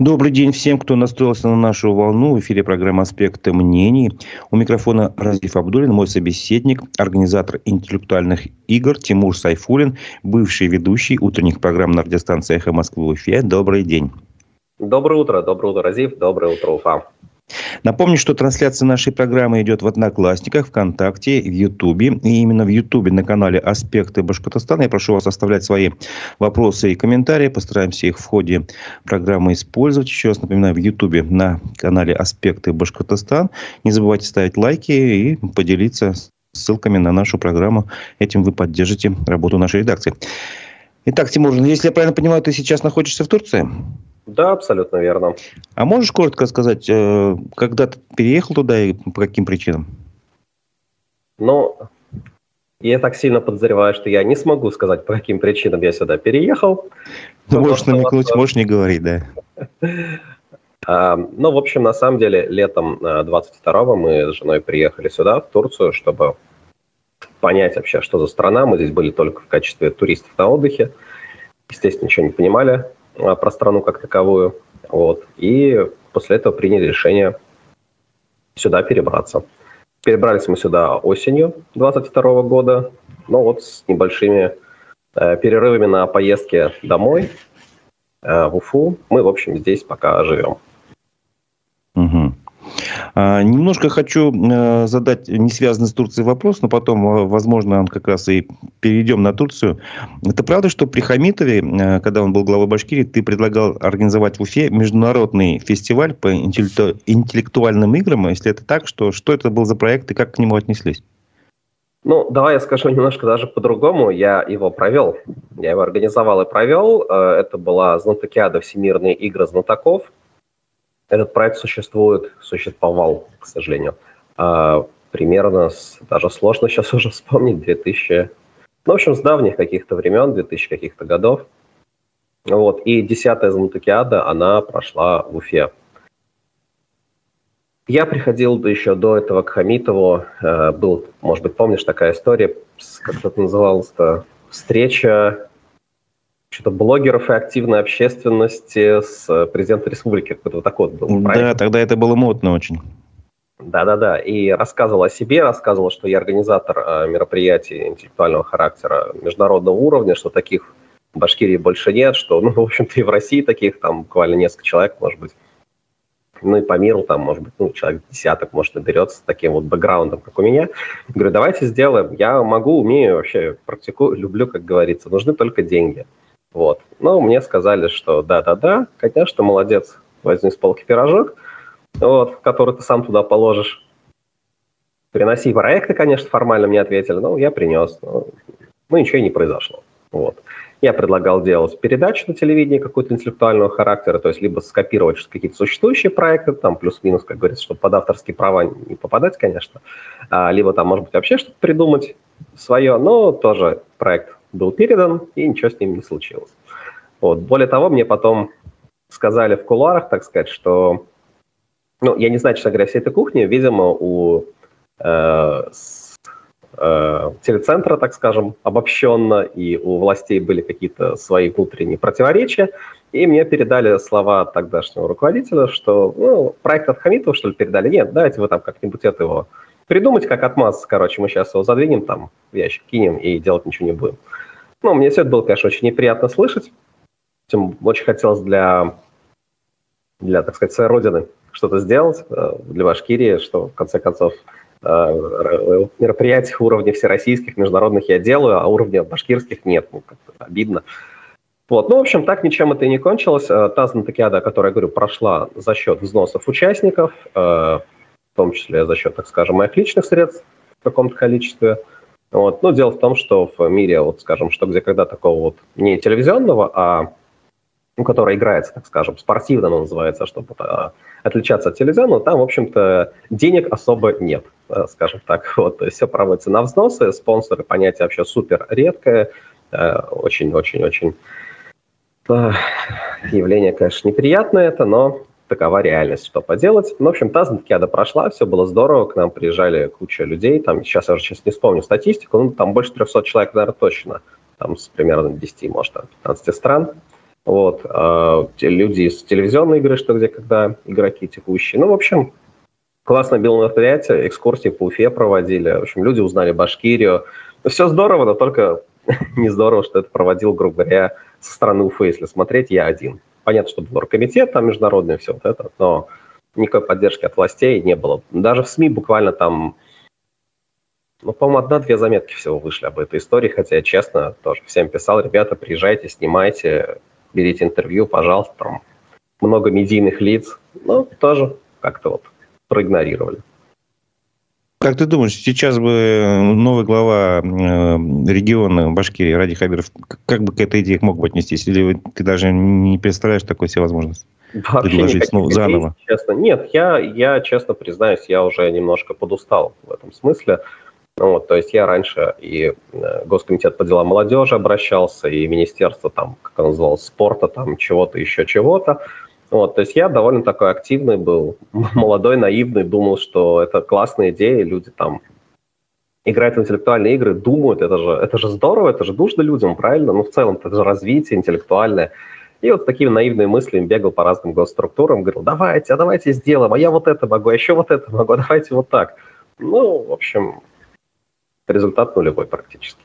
Добрый день всем, кто настроился на нашу волну. В эфире программа «Аспекты мнений». У микрофона Разиф Абдулин, мой собеседник, организатор интеллектуальных игр Тимур Сайфулин, бывший ведущий утренних программ на радиостанции «Эхо Москвы» в Уфе. Добрый день. Доброе утро, доброе утро, Разиф, доброе утро, Уфа. Напомню, что трансляция нашей программы идет в Одноклассниках, ВКонтакте, в Ютубе. И именно в Ютубе на канале «Аспекты Башкортостана». Я прошу вас оставлять свои вопросы и комментарии. Постараемся их в ходе программы использовать. Еще раз напоминаю, в Ютубе на канале «Аспекты Башкортостан». Не забывайте ставить лайки и поделиться ссылками на нашу программу. Этим вы поддержите работу нашей редакции. Итак, Тимур, если я правильно понимаю, ты сейчас находишься в Турции? Да, абсолютно верно. А можешь коротко сказать, э, когда ты переехал туда и по каким причинам? Ну, я так сильно подозреваю, что я не смогу сказать, по каким причинам я сюда переехал. Ну, можешь намекнуть, вас... можешь не говорить, да. А, ну, в общем, на самом деле, летом 22-го мы с женой приехали сюда, в Турцию, чтобы понять вообще, что за страна. Мы здесь были только в качестве туристов на отдыхе. Естественно, ничего не понимали. А, про страну как таковую. Вот. И после этого приняли решение сюда перебраться. Перебрались мы сюда осенью 22 года, но вот с небольшими э, перерывами на поездки домой э, в Уфу. Мы, в общем, здесь пока живем. А, немножко хочу э, задать не связанный с Турцией вопрос, но потом, э, возможно, он как раз и перейдем на Турцию. Это правда, что при Хамитове, э, когда он был главой Башкирии, ты предлагал организовать в Уфе международный фестиваль по интеллектуальным играм? Если это так, что, что это был за проект и как к нему отнеслись? Ну, давай я скажу немножко даже по-другому. Я его провел. Я его организовал и провел. Это была Знатокиада Всемирные игры знатоков – этот проект существует, существовал, к сожалению, а, примерно, с, даже сложно сейчас уже вспомнить, 2000, ну, в общем, с давних каких-то времен, 2000 каких-то годов. Вот, и десятая Замутокиада, она прошла в Уфе. Я приходил еще до этого к Хамитову, э, был, может быть, помнишь, такая история, как это называлось-то, встреча что-то блогеров и активной общественности с э, президентом республики. Какой-то вот такой вот был проект. Да, тогда это было модно очень. Да-да-да. И рассказывал о себе, рассказывал, что я организатор э, мероприятий интеллектуального характера международного уровня, что таких в Башкирии больше нет, что, ну, в общем-то, и в России таких там буквально несколько человек, может быть. Ну и по миру там, может быть, ну, человек десяток, может, наберется с таким вот бэкграундом, как у меня. Говорю, давайте сделаем. Я могу, умею, вообще практикую, люблю, как говорится. Нужны только деньги. Вот. Но мне сказали, что да-да-да, конечно, молодец, возьми с полки пирожок, вот, который ты сам туда положишь. Приноси проекты, конечно, формально мне ответили, но я принес. Но, ну, ничего и не произошло. Вот. Я предлагал делать передачу на телевидении какого-то интеллектуального характера, то есть либо скопировать какие-то существующие проекты, там плюс-минус, как говорится, чтобы под авторские права не попадать, конечно, а, либо там, может быть, вообще что-то придумать свое, но тоже проект был передан, и ничего с ним не случилось. Вот. Более того, мне потом сказали в кулуарах, так сказать, что, ну, я не знаю, честно говоря, всей этой кухни, видимо, у э, с, э, телецентра, так скажем, обобщенно, и у властей были какие-то свои внутренние противоречия, и мне передали слова тогдашнего руководителя, что, ну, проект от Хамитова, что ли, передали? Нет, давайте вы там как-нибудь это его придумать как отмаз, короче, мы сейчас его задвинем там, в ящик кинем и делать ничего не будем. Ну, мне все это было, конечно, очень неприятно слышать. Тем очень хотелось для, для, так сказать, своей родины что-то сделать, э, для Башкирии, что, в конце концов, э, мероприятий уровня всероссийских, международных я делаю, а уровня башкирских нет. Ну, как-то обидно. Вот. Ну, в общем, так ничем это и не кончилось. Э, та знатокиада, о которой я говорю, прошла за счет взносов участников, в том числе за счет, так скажем, моих личных средств в каком-то количестве – вот. Но дело в том, что в мире, вот, скажем, что где когда такого вот не телевизионного, а ну, который играется, так скажем, спортивно оно называется, чтобы а, отличаться от телевизионного, там, в общем-то, денег особо нет, э, скажем так. Вот, то есть все проводится на взносы, спонсоры, понятие вообще супер редкое, очень-очень-очень э, э, явление, конечно, неприятное это, но такова реальность, что поделать. Ну, в общем, та Знакиада прошла, все было здорово, к нам приезжали куча людей, там, сейчас я уже сейчас не вспомню статистику, ну, там больше 300 человек, наверное, точно, там с примерно 10, может, 15 стран. Вот, э, люди из телевизионной игры, что где когда, игроки текущие. Ну, в общем, классное было мероприятие, экскурсии по Уфе проводили. В общем, люди узнали Башкирию. Все здорово, но только не здорово, что это проводил, грубо говоря, со стороны Уфы, если смотреть, я один. Понятно, что был оргкомитет там международный, все вот это, но никакой поддержки от властей не было. Даже в СМИ буквально там, ну, по-моему, одна-две заметки всего вышли об этой истории, хотя я честно тоже всем писал, ребята, приезжайте, снимайте, берите интервью, пожалуйста, там много медийных лиц, ну, тоже как-то вот проигнорировали. Как ты думаешь, сейчас бы новый глава э, региона Башкирии Ради Хабиров, как бы к этой идее мог бы отнестись? Или ты даже не представляешь такой себе возможность? Вообще предложить снова, заново? Честно. Нет, я, я, честно признаюсь, я уже немножко подустал в этом смысле. Ну, вот, то есть я раньше и э, Госкомитет по делам молодежи обращался, и Министерство там, как оно называлось, спорта, там чего-то, еще чего-то. Вот, то есть я довольно такой активный был, молодой, наивный, думал, что это классная идея, люди там играют в интеллектуальные игры, думают, это же, это же здорово, это же нужно людям, правильно? Ну, в целом, это же развитие интеллектуальное. И вот с такими наивными мыслями бегал по разным госструктурам, говорил, давайте, а давайте сделаем, а я вот это могу, а еще вот это могу, а давайте вот так. Ну, в общем, результат нулевой практически.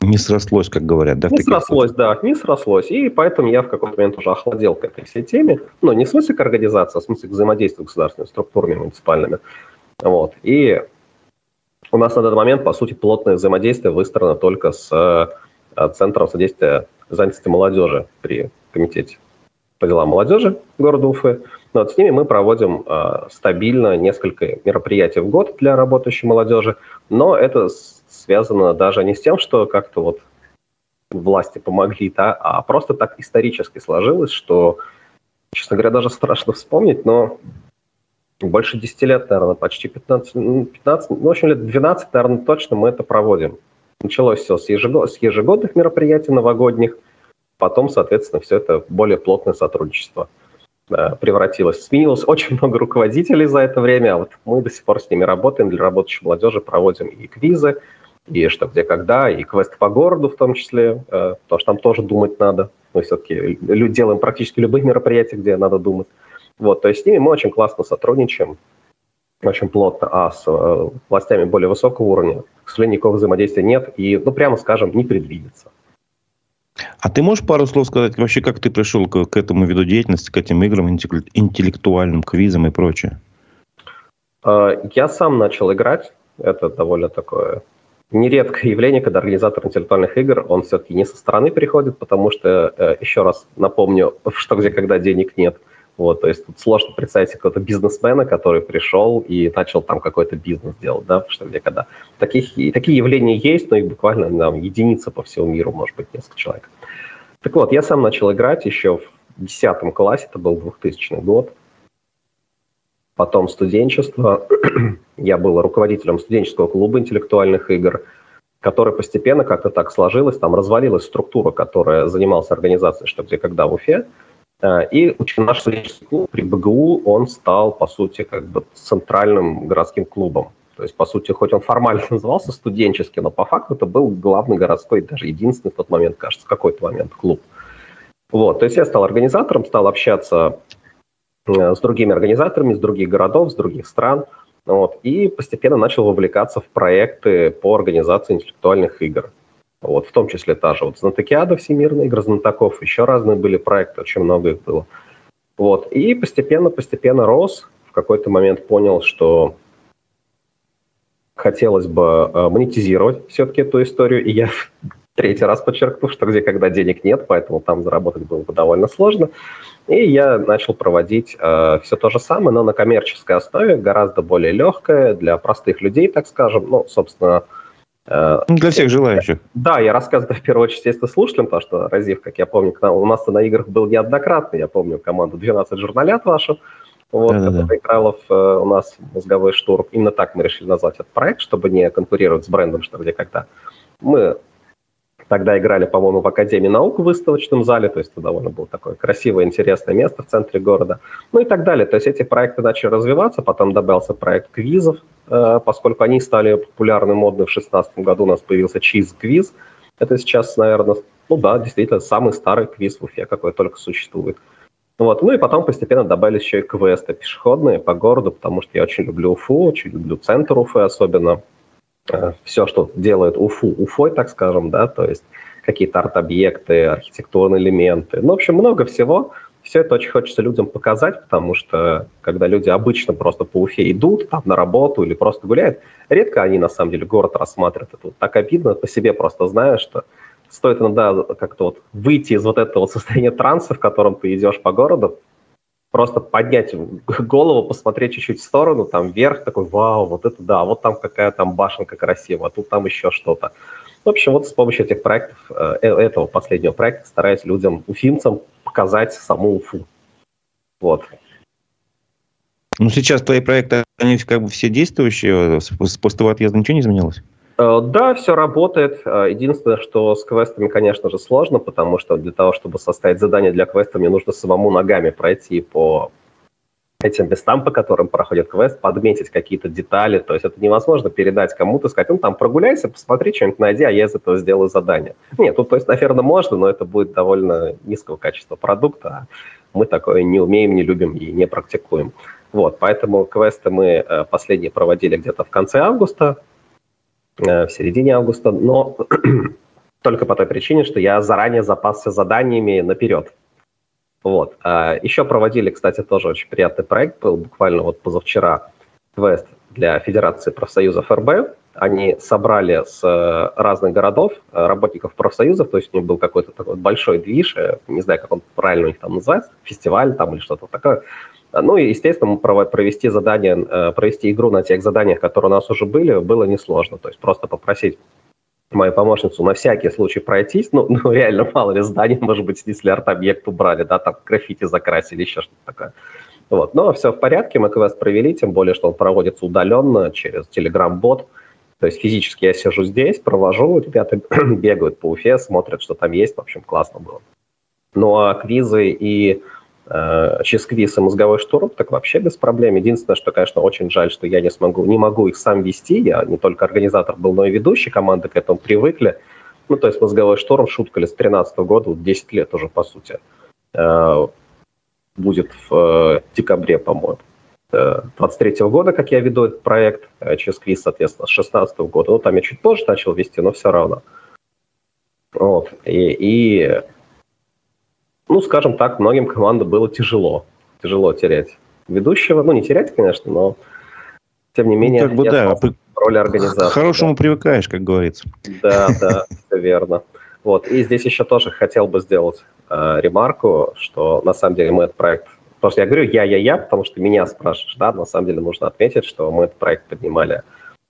Не срослось, как говорят, да? Не срослось, да, не срослось. И поэтому я в какой-то момент уже охладел к этой всей теме. Ну, не в смысле к организации, а в смысле к взаимодействию государственными структурами муниципальными. Вот. И у нас на данный момент, по сути, плотное взаимодействие выстроено только с э, Центром содействия занятости молодежи при Комитете по делам молодежи города Уфы. Но вот с ними мы проводим э, стабильно несколько мероприятий в год для работающей молодежи, но это связано даже не с тем, что как-то вот власти помогли, да, а просто так исторически сложилось, что, честно говоря, даже страшно вспомнить, но больше 10 лет, наверное, почти 15, 15 ну, в общем, лет 12, наверное, точно мы это проводим. Началось все с, ежегод, с ежегодных мероприятий новогодних, потом, соответственно, все это более плотное сотрудничество э, превратилось. Сменилось очень много руководителей за это время, а вот мы до сих пор с ними работаем, для работающей молодежи проводим и квизы, и что, где, когда, и квест по городу в том числе, э, потому что там тоже думать надо. Мы все-таки делаем практически любые мероприятия, где надо думать. Вот, то есть с ними мы очень классно сотрудничаем, очень плотно, а с э, властями более высокого уровня, к сожалению, никакого взаимодействия нет и, ну, прямо скажем, не предвидится. А ты можешь пару слов сказать вообще, как ты пришел к, к этому виду деятельности, к этим играм, интеллектуальным квизам и прочее? Э, я сам начал играть. Это довольно такое нередкое явление, когда организатор интеллектуальных игр, он все-таки не со стороны приходит, потому что, э, еще раз напомню, что где когда денег нет. Вот, то есть тут сложно представить какого-то бизнесмена, который пришел и начал там какой-то бизнес делать, да, что где когда. Таких, и такие явления есть, но их буквально там, единица по всему миру, может быть, несколько человек. Так вот, я сам начал играть еще в 10 классе, это был 2000 год. Потом студенчество. Я был руководителем студенческого клуба интеллектуальных игр, который постепенно как-то так сложилось, там развалилась структура, которая занималась организацией «Что, где, когда» в Уфе. Э, и наш студенческий клуб при БГУ, он стал, по сути, как бы центральным городским клубом. То есть, по сути, хоть он формально назывался студенческий, но по факту это был главный городской, даже единственный в тот момент, кажется, в какой-то момент клуб. Вот, то есть я стал организатором, стал общаться с другими организаторами, с других городов, с других стран. Вот, и постепенно начал вовлекаться в проекты по организации интеллектуальных игр. Вот, в том числе та же вот Знатокиада Всемирная, игра знатоков, еще разные были проекты, очень много их было. Вот, и постепенно-постепенно рос, в какой-то момент понял, что хотелось бы э, монетизировать все-таки эту историю, и я третий раз подчеркну, что где когда денег нет, поэтому там заработать было бы довольно сложно. И я начал проводить э, все то же самое, но на коммерческой основе, гораздо более легкое для простых людей, так скажем. Ну, собственно... Э, для всех желающих. Да, я рассказываю в первую очередь, естественно, слушателям, потому что Разив, как я помню, у нас на играх был неоднократно, я помню команду 12 журналят вашу, вот, да, которая да. играла в, э, у нас мозговой штурм. Именно так мы решили назвать этот проект, чтобы не конкурировать с брендом «Что, где, когда». Мы Тогда играли, по-моему, в Академии наук в выставочном зале, то есть это довольно было такое красивое, интересное место в центре города, ну и так далее. То есть эти проекты начали развиваться, потом добавился проект квизов, э, поскольку они стали популярны, модны в 2016 году, у нас появился чиз-квиз. Это сейчас, наверное, Ну да, действительно, самый старый квиз в Уфе, какой только существует. Вот. Ну и потом постепенно добавились еще и квесты пешеходные по городу, потому что я очень люблю Уфу, очень люблю центр Уфы особенно. Э, Все, что делает Уфу Уфой, так скажем, да, то есть какие-то арт-объекты, архитектурные элементы. Ну, в общем, много всего. Все это очень хочется людям показать, потому что когда люди обычно просто по Уфе идут там на работу или просто гуляют, редко они на самом деле город рассматривают. Это вот так обидно по себе просто знаешь, что стоит иногда как-то вот выйти из вот этого состояния транса, в котором ты идешь по городу, просто поднять голову, посмотреть чуть-чуть в сторону, там вверх, такой, вау, вот это да, вот там какая там башенка красивая, а тут там еще что-то. В общем, вот с помощью этих проектов, э, э, этого последнего проекта стараюсь людям, уфимцам, показать саму Уфу. Вот. Ну, сейчас твои проекты, они как бы все действующие, после того отъезда ничего не изменилось? Э, да, все работает. Единственное, что с квестами, конечно же, сложно, потому что для того, чтобы составить задание для квеста, мне нужно самому ногами пройти по этим местам, по которым проходит квест, подметить какие-то детали. То есть это невозможно передать кому-то, сказать, ну там прогуляйся, посмотри, что-нибудь найди, а я из этого сделаю задание. Нет, тут, то есть, наверное, можно, но это будет довольно низкого качества продукта. Мы такое не умеем, не любим и не практикуем. Вот, поэтому квесты мы э, последние проводили где-то в конце августа, э, в середине августа, но только по той причине, что я заранее запасся заданиями наперед. Вот. А еще проводили, кстати, тоже очень приятный проект, был буквально вот позавчера, квест для Федерации профсоюзов РБ. Они собрали с э, разных городов э, работников профсоюзов, то есть у них был какой-то такой большой движ, э, не знаю, как он правильно у них там называется, фестиваль там или что-то такое. Ну и, естественно, провести задание, провести игру на тех заданиях, которые у нас уже были, было несложно. То есть просто попросить мою помощницу на всякий случай пройтись. Ну, ну реально, мало ли зданий, может быть, снесли арт-объект, убрали, да, там граффити закрасили, еще что-то такое. Вот. Но все в порядке, мы квест провели, тем более, что он проводится удаленно через Telegram-бот. То есть физически я сижу здесь, провожу, ребята бегают по Уфе, смотрят, что там есть. В общем, классно было. Ну а квизы и э, чиз-квиз и мозговой штурм, так вообще без проблем. Единственное, что, конечно, очень жаль, что я не смогу, не могу их сам вести. Я не только организатор был, но и ведущий. Команды к этому привыкли. Ну, то есть мозговой шторм, шутка ли, с 2013 года, вот 10 лет уже, по сути. Э, будет в э, декабре, по-моему. 23 -го года, как я веду этот проект, через квиз, соответственно, с 16 -го года. Ну, там я чуть позже начал вести, но все равно. Вот. И, и ну, скажем так, многим командам было тяжело. Тяжело терять ведущего. Ну, не терять, конечно, но тем не ну, менее... Ну, как бы, да, при... роли организатора. К хорошему да. привыкаешь, как говорится. Да, да, все верно. Вот. И здесь еще тоже хотел бы сделать э, ремарку, что на самом деле мы этот проект... Потому что я говорю я-я-я, потому что меня спрашиваешь, да, на самом деле нужно отметить, что мы этот проект поднимали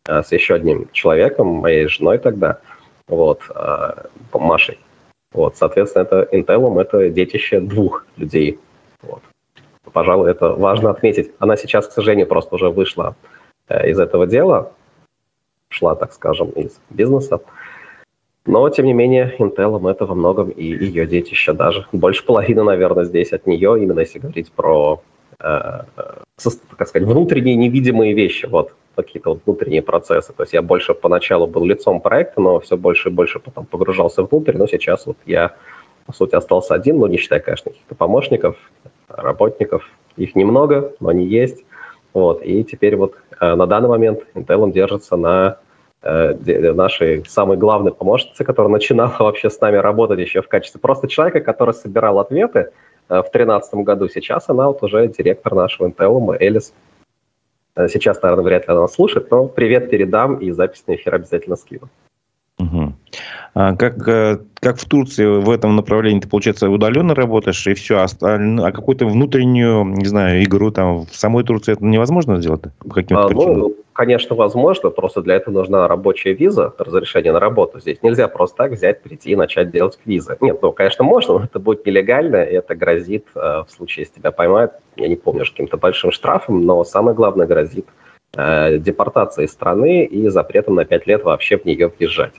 э, с еще одним человеком, моей женой тогда, вот, э, Машей. Вот, соответственно, это Intel, это детище двух людей. Вот. Пожалуй, это важно отметить. Она сейчас, к сожалению, просто уже вышла э, из этого дела, шла, так скажем, из бизнеса. Но, тем не менее, Intel это во многом и ее детище даже. Больше половины, наверное, здесь от нее, именно если говорить про, э, как сказать, внутренние невидимые вещи. Вот какие-то вот внутренние процессы. То есть я больше поначалу был лицом проекта, но все больше и больше потом погружался внутрь, но сейчас вот я, по сути, остался один, но не считая, конечно, каких-то помощников, работников. Их немного, но они есть. Вот. И теперь вот э, на данный момент Intel держится на э, нашей самой главной помощнице, которая начинала вообще с нами работать еще в качестве просто человека, который собирал ответы э, в 2013 году. Сейчас она вот уже директор нашего Intel, Элис. Э, сейчас, наверное, вряд ли она слушает, но привет передам и запись на эфир обязательно скину. Угу. А как, э, как в Турции в этом направлении ты, получается, удаленно работаешь и все, а, а какую-то внутреннюю, не знаю, игру там в самой Турции это невозможно сделать? По а, ну, конечно, возможно, просто для этого нужна рабочая виза, разрешение на работу. Здесь нельзя просто так взять, прийти и начать делать визы. Нет, ну, конечно, можно, но это будет нелегально, и это грозит, э, в случае, если тебя поймают, я не помню, каким-то большим штрафом, но самое главное, грозит э, депортацией страны и запретом на 5 лет вообще в нее въезжать.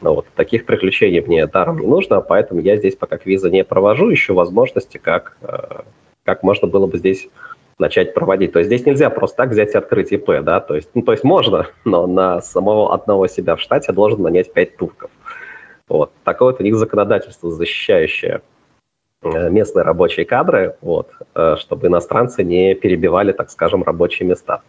Вот, таких приключений мне даром не нужно, поэтому я здесь пока квиза не провожу, ищу возможности, как, э, как можно было бы здесь начать проводить. То есть здесь нельзя просто так взять и открыть ИП, да, то есть, ну, то есть можно, но на самого одного себя в штате должен нанять 5 турков. Вот. Такое вот у них законодательство, защищающее э, местные рабочие кадры, вот, э, чтобы иностранцы не перебивали, так скажем, рабочие места.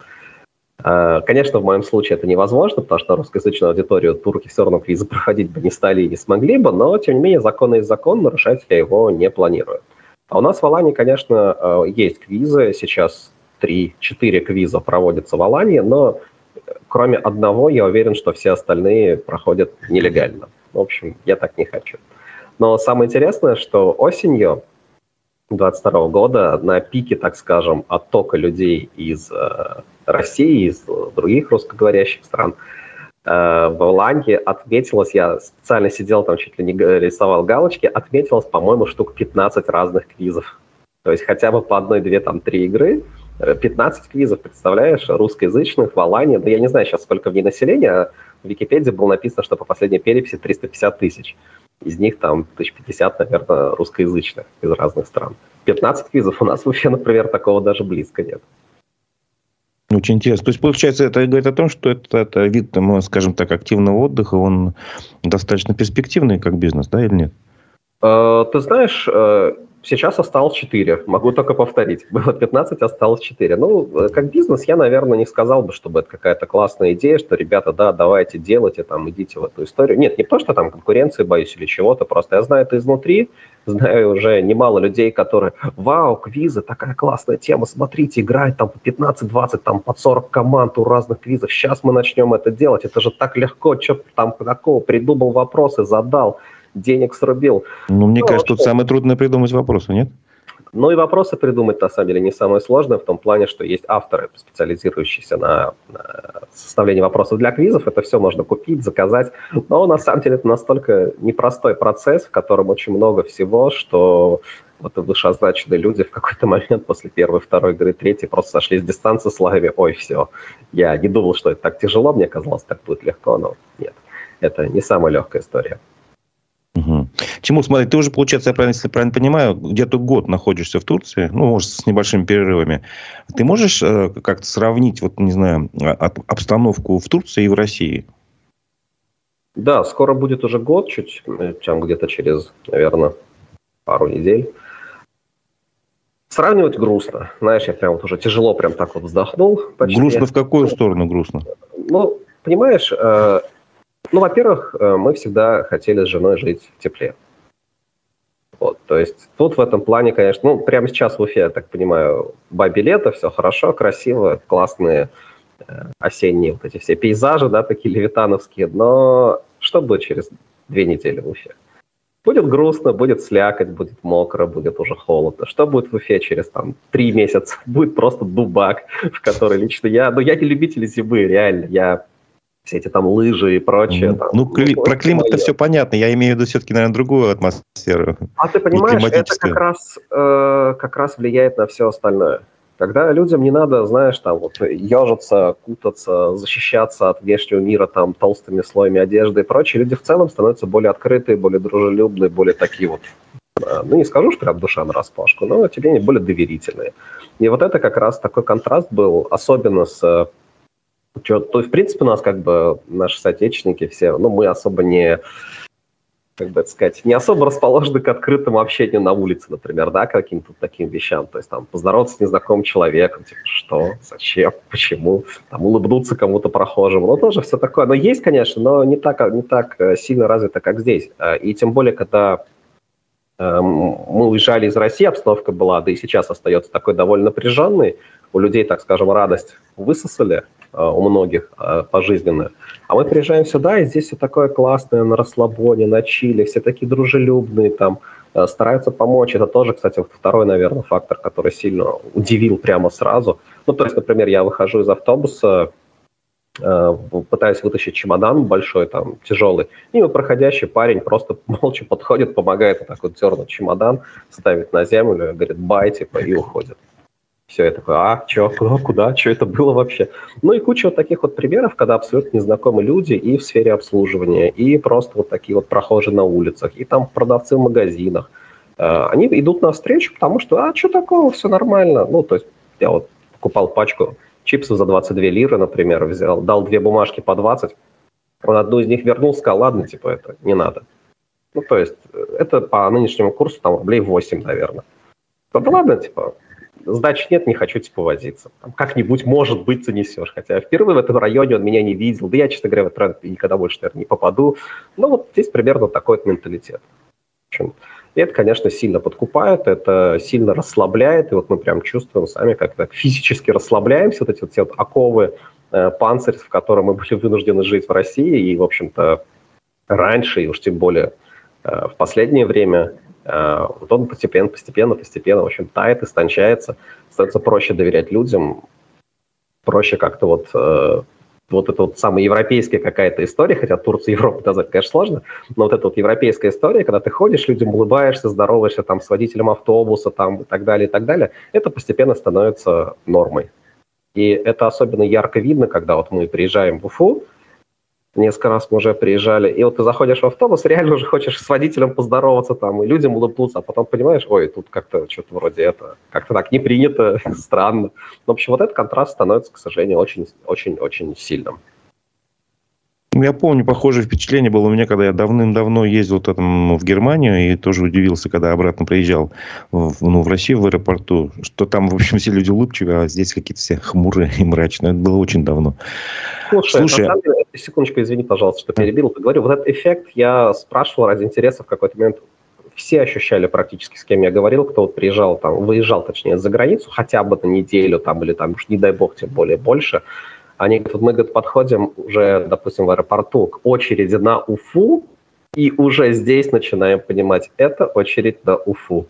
Э, конечно, в моем случае это невозможно, потому что русскоязычную аудиторию турки все равно квизы проходить бы не стали и не смогли бы, но, тем не менее, закон есть закон, нарушать я его не планирую. А у нас в Алании, конечно, есть квизы, сейчас 3-4 квиза проводятся в Алании, но кроме одного, я уверен, что все остальные проходят нелегально. В общем, я так не хочу. Но самое интересное, что осенью 2022 года на пике, так скажем, оттока людей из э, России, из других русскоговорящих стран, э, в Оландии отметилось, я специально сидел там, чуть ли не рисовал галочки, отметилось, по-моему, штук 15 разных квизов. То есть хотя бы по одной, две, там, три игры, 15 квизов, представляешь, русскоязычных в Алании. Да я не знаю сейчас, сколько в ней населения, в Википедии было написано, что по последней переписи 350 тысяч. Из них там 1050, наверное, русскоязычных из разных стран. 15 квизов у нас вообще, например, такого даже близко нет. Очень интересно. То есть, получается, это говорит о том, что это, это вид, скажем так, активного отдыха, он достаточно перспективный как бизнес, да, или нет? Э, ты знаешь, э, Сейчас осталось 4. Могу только повторить. Было 15, осталось 4. Ну, э, как бизнес я, наверное, не сказал бы, чтобы это какая-то классная идея, что, ребята, да, давайте делайте, там, идите в эту историю. Нет, не то, что там конкуренции боюсь или чего-то, просто я знаю это изнутри, знаю уже немало людей, которые, вау, квизы, такая классная тема, смотрите, играет там по 15-20, там под 40 команд у разных квизов, сейчас мы начнем это делать, это же так легко, что там такого, придумал вопросы, задал, денег срубил. Ну, мне ну, кажется, тут самое трудное придумать вопросы, нет? Ну и вопросы придумать, на самом деле, не самое сложное, в том плане, что есть авторы, специализирующиеся на, составлении вопросов для квизов. Это все можно купить, заказать. Но на самом деле это настолько непростой процесс, в котором очень много всего, что вот вышеозначенные люди в какой-то момент после первой, второй игры, третьей просто сошли с дистанции словами «Ой, все, я не думал, что это так тяжело, мне казалось, так будет легко, но нет, это не самая легкая история». Тимур, смотри, ты уже, получается, я правильно, если правильно понимаю, где-то год находишься в Турции, ну, может, с небольшими перерывами. Ты можешь э, как-то сравнить, вот, не знаю, а, обстановку в Турции и в России? Да, скоро будет уже год, чуть, чем где-то через, наверное, пару недель. Сравнивать грустно. Знаешь, я прям вот уже тяжело прям так вот вздохнул. Почти. Грустно в какую сторону грустно? Ну, понимаешь, э, ну, во-первых, э, мы всегда хотели с женой жить в тепле. Вот, то есть тут в этом плане, конечно, ну, прямо сейчас в Уфе, я так понимаю, бабе лето, все хорошо, красиво, классные э, осенние вот эти все пейзажи, да, такие левитановские, но что будет через две недели в Уфе? Будет грустно, будет слякоть, будет мокро, будет уже холодно. Что будет в Уфе через там три месяца? Будет просто дубак, в который лично я... Ну, я не любитель зимы, реально. Я все эти там лыжи и прочее. Там, ну, кли- про климат-то все понятно. Я имею в виду все-таки, наверное, другую атмосферу. А ты понимаешь, это как раз, э, как раз влияет на все остальное. Когда людям не надо, знаешь, там вот ежиться, кутаться, защищаться от внешнего мира там толстыми слоями одежды и прочее, люди в целом становятся более открытые, более дружелюбные, более такие вот, э, ну не скажу, что прям душа на распашку, но тем не менее более доверительные. И вот это как раз такой контраст был, особенно с что, то, в принципе, у нас как бы наши соотечественники все, ну, мы особо не, как бы это сказать, не особо расположены к открытому общению на улице, например, да, к каким-то таким вещам. То есть там поздороваться с незнакомым человеком, типа, что, зачем, почему, там улыбнуться кому-то прохожему, ну, тоже все такое. Но есть, конечно, но не так, не так э, сильно развито, как здесь. Э, и тем более, когда э, мы уезжали из России, обстановка была, да и сейчас остается такой довольно напряженной, у людей, так скажем, радость высосали, Э, у многих э, пожизненную. А мы приезжаем сюда, и здесь все такое классное, на расслабоне, на чили, все такие дружелюбные, там, э, стараются помочь. Это тоже, кстати, второй, наверное, фактор, который сильно удивил прямо сразу. Ну, то есть, например, я выхожу из автобуса, пытаюсь вытащить чемодан большой, там, тяжелый, и проходящий парень просто молча подходит, помогает вот так вот дернуть чемодан, ставит на землю, говорит, бай, типа, и уходит. Все, я такой, а, что, куда, куда, что это было вообще? Ну и куча вот таких вот примеров, когда абсолютно незнакомые люди и в сфере обслуживания, и просто вот такие вот прохожие на улицах, и там продавцы в магазинах. Э, они идут навстречу, потому что, а, что такого, все нормально. Ну, то есть я вот покупал пачку чипсов за 22 лиры, например, взял, дал две бумажки по 20, он одну из них вернул, сказал, ладно, типа, это не надо. Ну, то есть это по нынешнему курсу там рублей 8, наверное. Да ладно, типа, сдачи нет, не хочу типа возиться. Там, как-нибудь, может быть, занесешь. Хотя впервые в этом районе он меня не видел. Да я, честно говоря, в этот район никогда больше, наверное, не попаду. Ну, вот здесь примерно такой вот менталитет. И это, конечно, сильно подкупает, это сильно расслабляет, и вот мы прям чувствуем сами, как так физически расслабляемся, вот эти вот, все вот оковы, э, панцирь, в котором мы были вынуждены жить в России, и, в общем-то, раньше, и уж тем более э, в последнее время, вот он постепенно, постепенно, постепенно, в общем, тает, истончается, становится проще доверять людям, проще как-то вот э, вот эта вот самая европейская какая-то история, хотя Турцию Европу назвать, конечно, сложно, но вот эта вот европейская история, когда ты ходишь, людям улыбаешься, здороваешься там с водителем автобуса там и так далее, и так далее, это постепенно становится нормой. И это особенно ярко видно, когда вот мы приезжаем в Уфу, Несколько раз мы уже приезжали, и вот ты заходишь в автобус, реально уже хочешь с водителем поздороваться там, и людям улыбнуться, а потом понимаешь, ой, тут как-то что-то вроде это, как-то так не принято, странно. В общем, вот этот контраст становится, к сожалению, очень-очень-очень сильным. Ну, я помню, похожее впечатление было у меня, когда я давным-давно ездил там в Германию и тоже удивился, когда обратно приезжал в, ну, в Россию в аэропорту, что там, в общем, все люди улыбчивые, а здесь какие-то все хмурые и мрачные. Это было очень давно. Слушай, Слушай на самом деле, секундочку, извини, пожалуйста, что перебил. Говорю, вот этот эффект я спрашивал ради интереса в какой-то момент. Все ощущали практически, с кем я говорил, кто вот приезжал там, выезжал, точнее, за границу, хотя бы на неделю там, или там, уж не дай бог, тем более больше – они говорят, вот мы говорят, подходим уже, допустим, в аэропорту к очереди на Уфу, и уже здесь начинаем понимать, это очередь на Уфу.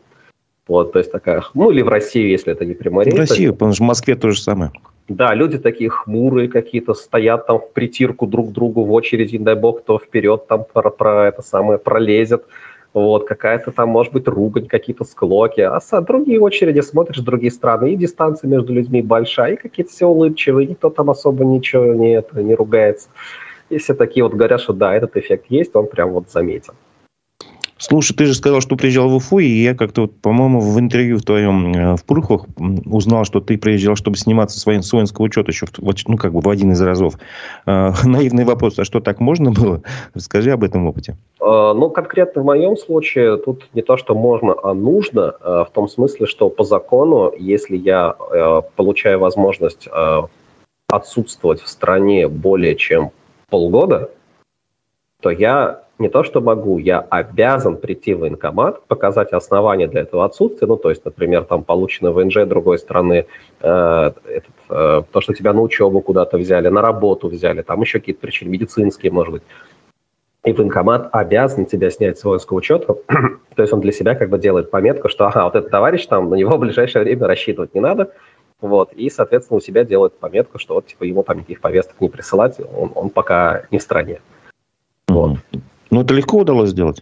Вот, то есть такая, ну или в Россию, если это не прямой рейс. В Россию, потому что в Москве то же самое. Да, люди такие хмурые какие-то, стоят там в притирку друг к другу в очереди, не дай бог, кто вперед там про, про это самое пролезет вот, какая-то там, может быть, ругань, какие-то склоки, а с другие очереди смотришь другие страны, и дистанция между людьми большая, и какие-то все улыбчивые, никто там особо ничего не, это, не ругается. И все такие вот говорят, что да, этот эффект есть, он прям вот заметен. Слушай, ты же сказал, что приезжал в Уфу, и я как-то, вот, по-моему, в интервью в твоем э, в Пурхах узнал, что ты приезжал, чтобы сниматься с, воин, с воинского учета еще, в, ну, как бы в один из разов. Э, наивный вопрос, а что, так можно было? Расскажи об этом опыте. Э, ну, конкретно в моем случае, тут не то, что можно, а нужно, в том смысле, что по закону, если я получаю возможность отсутствовать в стране более чем полгода, то я не то что могу, я обязан прийти в военкомат, показать основания для этого отсутствия, ну, то есть, например, там получено ВНЖ другой страны, э, этот, э, то, что тебя на учебу куда-то взяли, на работу взяли, там еще какие-то причины медицинские, может быть. И военкомат обязан тебя снять с воинского учета, то есть он для себя как бы делает пометку, что, ага, вот этот товарищ там, на него в ближайшее время рассчитывать не надо, вот, и, соответственно, у себя делает пометку, что вот, типа, ему там никаких повесток не присылать, он, он пока не в стране. Вот. Ну, это легко удалось сделать?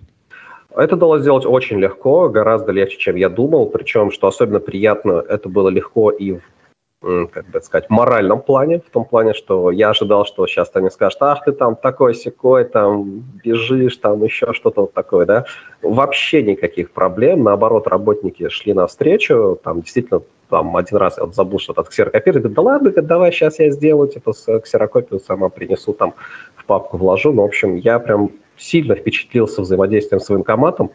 Это удалось сделать очень легко, гораздо легче, чем я думал. Причем, что особенно приятно, это было легко и в как бы сказать, моральном плане, в том плане, что я ожидал, что сейчас они скажут, ах, ты там такой секой, там бежишь, там еще что-то вот такое, да. Вообще никаких проблем, наоборот, работники шли навстречу, там действительно там один раз я вот забыл что-то от ксерокопировать, говорит, да ладно, давай сейчас я сделаю, типа, ксерокопию сама принесу, там, в папку вложу. Ну, в общем, я прям сильно впечатлился взаимодействием с военкоматом.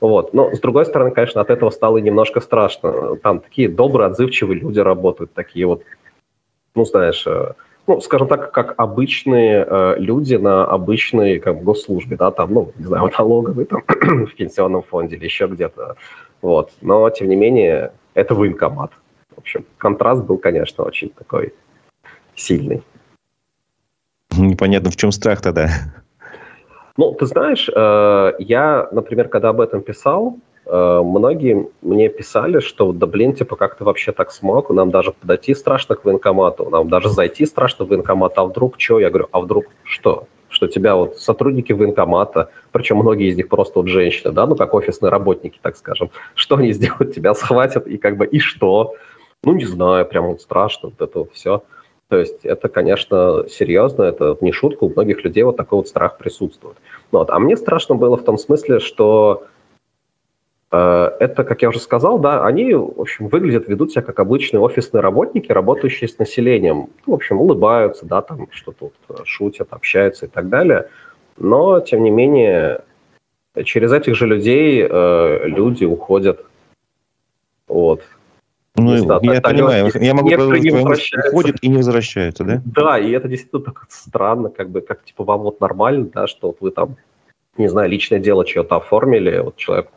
Вот. Но, с другой стороны, конечно, от этого стало немножко страшно. Там такие добрые, отзывчивые люди работают, такие вот, ну, знаешь, э, ну, скажем так, как обычные э, люди на обычной как, госслужбе, да, там, ну, не знаю, налоговый, там, в пенсионном фонде или еще где-то. Вот. Но, тем не менее, это военкомат. В общем, контраст был, конечно, очень такой сильный. Непонятно, в чем страх тогда. Ну, ты знаешь, э, я, например, когда об этом писал, э, многие мне писали, что да блин, типа, как ты вообще так смог, нам даже подойти страшно к военкомату, нам даже зайти страшно в военкомат, а вдруг что? Я говорю, а вдруг что? Что тебя вот сотрудники военкомата, причем многие из них просто вот женщины, да, ну как офисные работники, так скажем, что они сделают? Тебя схватят и как бы и что? Ну, не знаю, прям вот страшно, вот это вот все. То есть это, конечно, серьезно, это не шутка, у многих людей вот такой вот страх присутствует. Ну вот. А мне страшно было в том смысле, что э, это, как я уже сказал, да, они, в общем, выглядят, ведут себя как обычные офисные работники, работающие с населением. Ну, в общем, улыбаются, да, там что-то вот шутят, общаются и так далее. Но, тем не менее, через этих же людей э, люди уходят. Вот. Ну, да, я понимаю, я могу продолжить, уходят и не возвращаются, да? Да, и это действительно так странно, как бы, как типа вам вот нормально, да, что вот вы там, не знаю, личное дело чье-то оформили, вот человек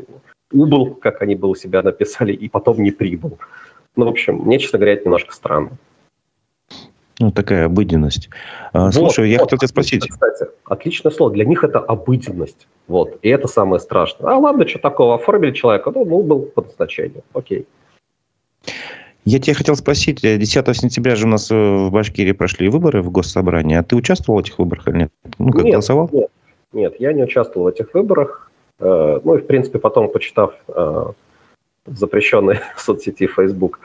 убыл, как они бы у себя написали, и потом не прибыл. Ну, в общем, мне, честно говоря, это немножко странно. Ну, такая обыденность. А, вот, Слушай, я вот, хотел тебя спросить. Кстати, отличное слово. Для них это обыденность. Вот. И это самое страшное. А ладно, что такого, оформили человека, ну, ну был по назначению. Окей. Я тебя хотел спросить, 10 э, сентября же у нас э, в Башкирии прошли выборы в Госсобрании, а ты участвовал в этих выборах или нет? Ну, как нет, голосовал? Нет, нет, я не участвовал в этих выборах. Э, ну и, в принципе, потом, почитав запрещенной соцсети Facebook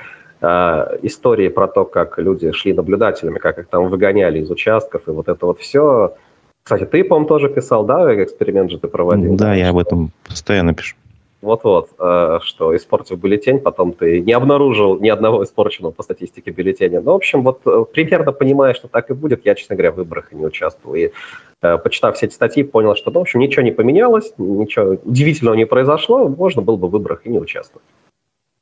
истории про то, как люди шли наблюдателями, как их там выгоняли из участков, и вот это вот все. Кстати, ты, по-моему, тоже писал, да, эксперимент же ты проводил? Да, я об этом постоянно пишу. Вот-вот, э, что испортив бюллетень, потом ты не обнаружил ни одного испорченного по статистике бюллетеня. Ну, в общем, вот э, примерно понимая, что так и будет, я, честно говоря, в выборах и не участвовал. И э, почитав все эти статьи, понял, что, ну, в общем, ничего не поменялось, ничего удивительного не произошло, можно было бы в выборах и не участвовать.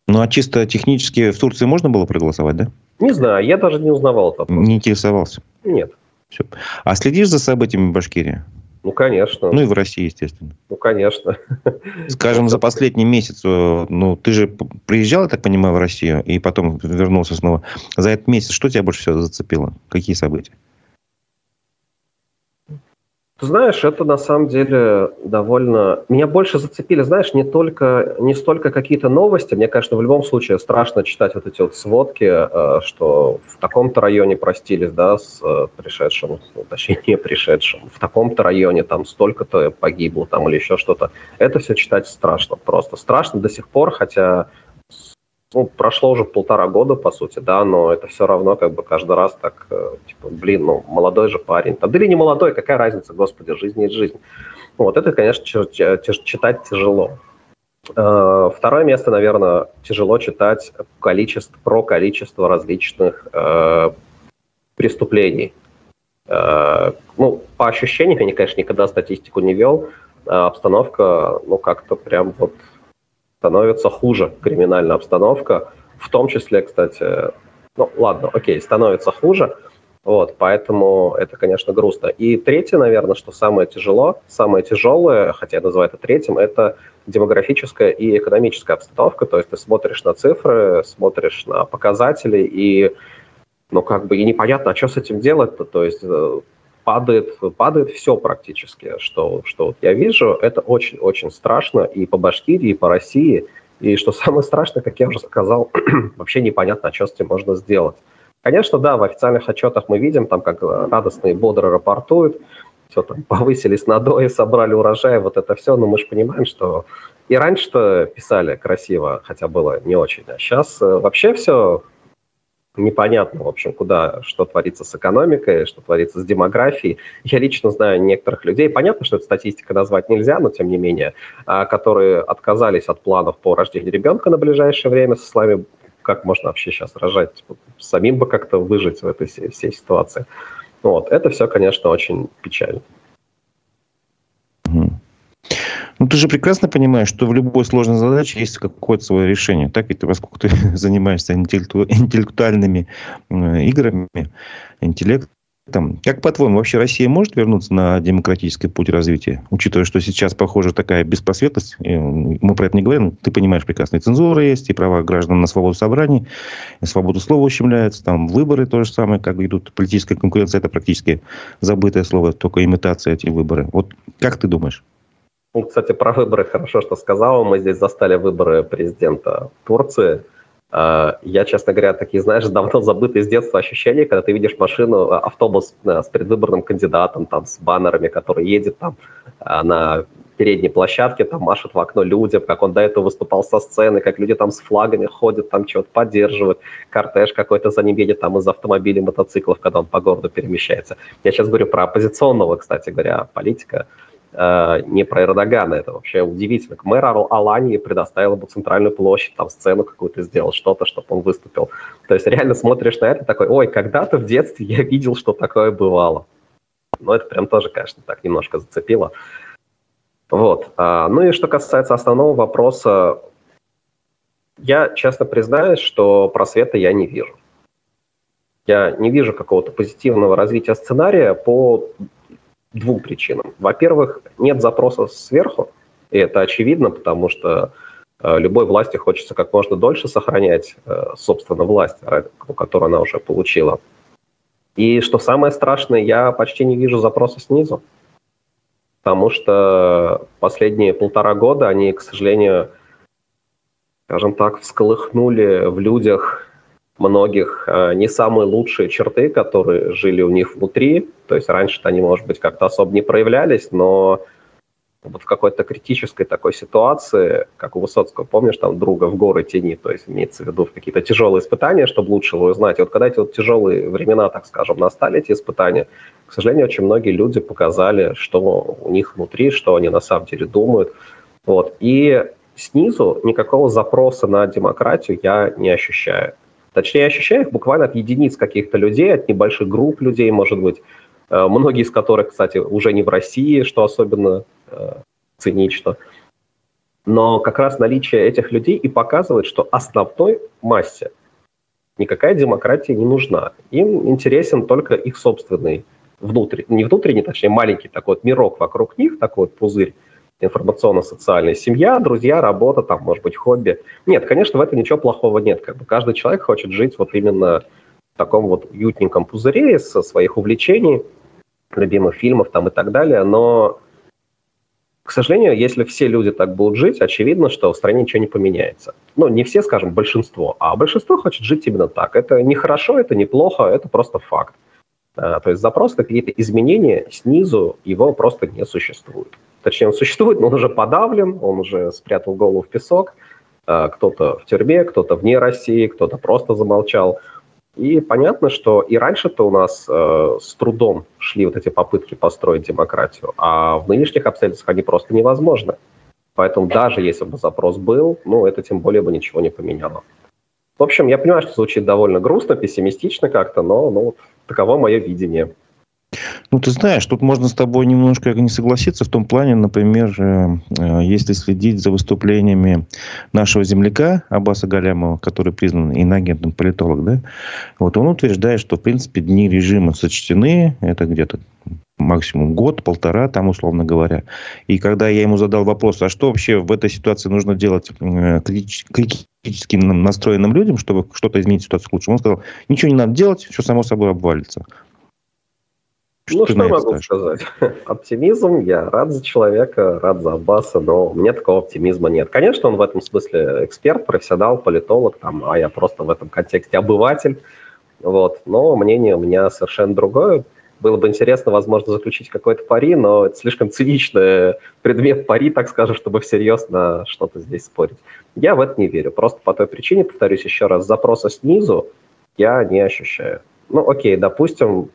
Ну, а чисто технически в Турции можно было проголосовать, да? Не знаю, я даже не узнавал это. Не интересовался? Нет. Все. А следишь за событиями в Башкирии? Ну, конечно. Ну, и в России, естественно. Ну, конечно. Скажем, за последний месяц, э, ну, ты же приезжал, я так понимаю, в Россию, и потом вернулся снова. За этот месяц что тебя больше всего зацепило? Какие события? Ты знаешь, это на самом деле довольно... Меня больше зацепили, знаешь, не только, не столько какие-то новости. Мне, конечно, в любом случае страшно читать вот эти вот сводки, э, что в таком-то районе простились, да, с э, пришедшим, ну, точнее, не пришедшим. В таком-то районе там столько-то погибло там или еще что-то. Это все читать страшно, просто страшно до сих пор, хотя ну, прошло уже полтора года, по сути, да, но это все равно как бы каждый раз так, э, типа, блин, ну, молодой же парень. Там, да или не молодой, какая разница, господи, жизнь есть жизнь. Вот это, конечно, читать тяжело. Э, второе место, наверное, тяжело читать количество, про количество различных э, преступлений. Э, ну, по ощущениям, я, конечно, никогда статистику не вел, обстановка, ну, как-то прям вот становится хуже криминальная обстановка, в том числе, кстати, ну ладно, окей, становится хуже, вот, поэтому это, конечно, грустно. И третье, наверное, что самое тяжело, самое тяжелое, хотя я называю это третьим, это демографическая и экономическая обстановка. То есть ты смотришь на цифры, смотришь на показатели, и ну, как бы и непонятно, а что с этим делать-то. То есть э, падает, падает все практически, что, что вот я вижу. Это очень-очень страшно и по Башкирии, и по России. И что самое страшное, как я уже сказал, вообще непонятно, что с этим можно сделать. Конечно, да, в официальных отчетах мы видим, там как радостно и бодро рапортуют, все там повысились надои, собрали урожай, вот это все, но мы же понимаем, что и раньше-то писали красиво, хотя было не очень, а сейчас э, вообще все непонятно, в общем, куда, что творится с экономикой, что творится с демографией. Я лично знаю некоторых людей, понятно, что это статистика назвать нельзя, но тем не менее, а, которые отказались от планов по рождению ребенка на ближайшее время со словами, как можно вообще сейчас рожать, типа, самим бы как-то выжить в этой всей ситуации. Вот, это все, конечно, очень печально. Ну, ты же прекрасно понимаешь, что в любой сложной задаче есть какое-то свое решение. Так ведь, поскольку ты занимаешься интеллекту... интеллектуальными играми, интеллектом. Как, по-твоему, вообще Россия может вернуться на демократический путь развития? Учитывая, что сейчас, похоже, такая беспросветность, мы про это не говорим, ты понимаешь прекрасно, и цензура есть, и права граждан на свободу собраний, и свободу слова ущемляются, там выборы то же самое, как идут политическая конкуренция, это практически забытое слово, только имитация эти выборы. Вот как ты думаешь? Ну, кстати, про выборы хорошо, что сказал. Мы здесь застали выборы президента Турции. А, я, честно говоря, такие, знаешь, давно забытые с детства ощущения, когда ты видишь машину, а, автобус с предвыборным кандидатом, там, с баннерами, который едет там а, на передней площадке, там машет в окно людям, как он до этого выступал со сцены, как люди там с флагами ходят, там что-то поддерживают, кортеж какой-то за ним едет там из автомобилей, мотоциклов, когда он по городу перемещается. Я сейчас говорю про оппозиционного, кстати говоря, политика, не про Эрдогана, это вообще удивительно. Мэр Алании предоставил ему центральную площадь, там сцену какую-то сделал, что-то, чтобы он выступил. То есть реально смотришь на это такой, ой, когда-то в детстве я видел, что такое бывало. Но это прям тоже, конечно, так немножко зацепило. Вот. А, ну и что касается основного вопроса, я честно признаюсь, что просвета я не вижу. Я не вижу какого-то позитивного развития сценария по двум причинам. Во-первых, нет запроса сверху, и это очевидно, потому что э, любой власти хочется как можно дольше сохранять, э, собственно, власть, которую она уже получила. И что самое страшное, я почти не вижу запроса снизу, потому что последние полтора года они, к сожалению, скажем так, всколыхнули в людях многих э, не самые лучшие черты, которые жили у них внутри. То есть раньше-то они, может быть, как-то особо не проявлялись, но вот в какой-то критической такой ситуации, как у Высоцкого, помнишь, там друга в горы тени, то есть имеется в виду в какие-то тяжелые испытания, чтобы лучше его узнать. И вот когда эти вот тяжелые времена, так скажем, настали, эти испытания, к сожалению, очень многие люди показали, что у них внутри, что они на самом деле думают. Вот. И снизу никакого запроса на демократию я не ощущаю. Точнее, ощущаю их буквально от единиц каких-то людей, от небольших групп людей, может быть, э, многие из которых, кстати, уже не в России, что особенно э, цинично. Но как раз наличие этих людей и показывает, что основной массе никакая демократия не нужна. Им интересен только их собственный внутренний, не внутренний, точнее маленький такой вот мирок вокруг них, такой вот пузырь, информационно-социальная семья, друзья, работа, там, может быть, хобби. Нет, конечно, в этом ничего плохого нет. Как бы каждый человек хочет жить вот именно в таком вот уютненьком пузыре со своих увлечений, любимых фильмов там и так далее, но к сожалению, если все люди так будут жить, очевидно, что в стране ничего не поменяется. Ну, не все, скажем, большинство, а большинство хочет жить именно так. Это не хорошо, это неплохо, это просто факт. А, то есть запрос на какие-то изменения снизу, его просто не существует. Точнее, он существует, но он уже подавлен, он уже спрятал голову в песок. А, кто-то в тюрьме, кто-то вне России, кто-то просто замолчал. И понятно, что и раньше-то у нас э, с трудом шли вот эти попытки построить демократию, а в нынешних обстоятельствах они просто невозможны. Поэтому даже если бы запрос был, ну, это тем более бы ничего не поменяло. В общем, я понимаю, что звучит довольно грустно, пессимистично как-то, но ну, таково мое видение. Ну, ты знаешь, тут можно с тобой немножко не согласиться в том плане, например, э, э, если следить за выступлениями нашего земляка Аббаса Галямова, который признан иногентным политолог, да, вот он утверждает, что, в принципе, дни режима сочтены, это где-то максимум год, полтора, там, условно говоря. И когда я ему задал вопрос, а что вообще в этой ситуации нужно делать э, критически настроенным людям, чтобы что-то изменить ситуацию к лучшему, он сказал, ничего не надо делать, все само собой обвалится. Что ну, что могу скажешь? сказать? Оптимизм, я рад за человека, рад за Аббаса, но у меня такого оптимизма нет. Конечно, он в этом смысле эксперт, профессионал, политолог, там, а я просто в этом контексте обыватель. Вот. Но мнение у меня совершенно другое. Было бы интересно, возможно, заключить какой-то пари, но это слишком циничный предмет пари, так скажем, чтобы всерьез на что-то здесь спорить. Я в это не верю. Просто по той причине, повторюсь еще раз, запроса снизу я не ощущаю. Ну, окей, допустим,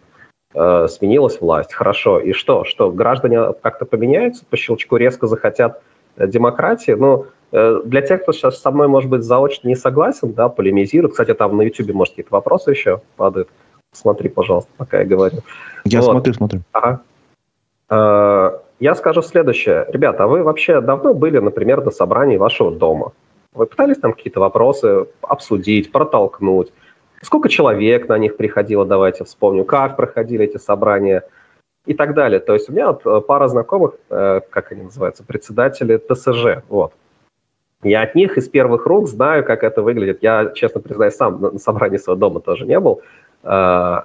э, сменилась власть, хорошо, и что? Что граждане как-то поменяются, по щелчку резко захотят э, демократии? Ну, э, для тех, кто сейчас со мной, может быть, заочно не согласен, да, полемизирует, кстати, там на YouTube, может, какие-то вопросы еще падают, смотри, пожалуйста, пока я говорю. Я вот. смотрю, смотрю. Ага. Э, я скажу следующее. Ребята, а вы вообще давно были, например, на собрании вашего дома? Вы пытались там какие-то вопросы обсудить, протолкнуть? Сколько человек на них приходило, давайте вспомню, как проходили эти собрания и так далее. То есть у меня вот э, пара знакомых, э, как они называются, председатели ТСЖ, вот. Я от них из первых рук знаю, как это выглядит. Я, честно признаюсь, сам на собрании своего дома тоже не был. Э,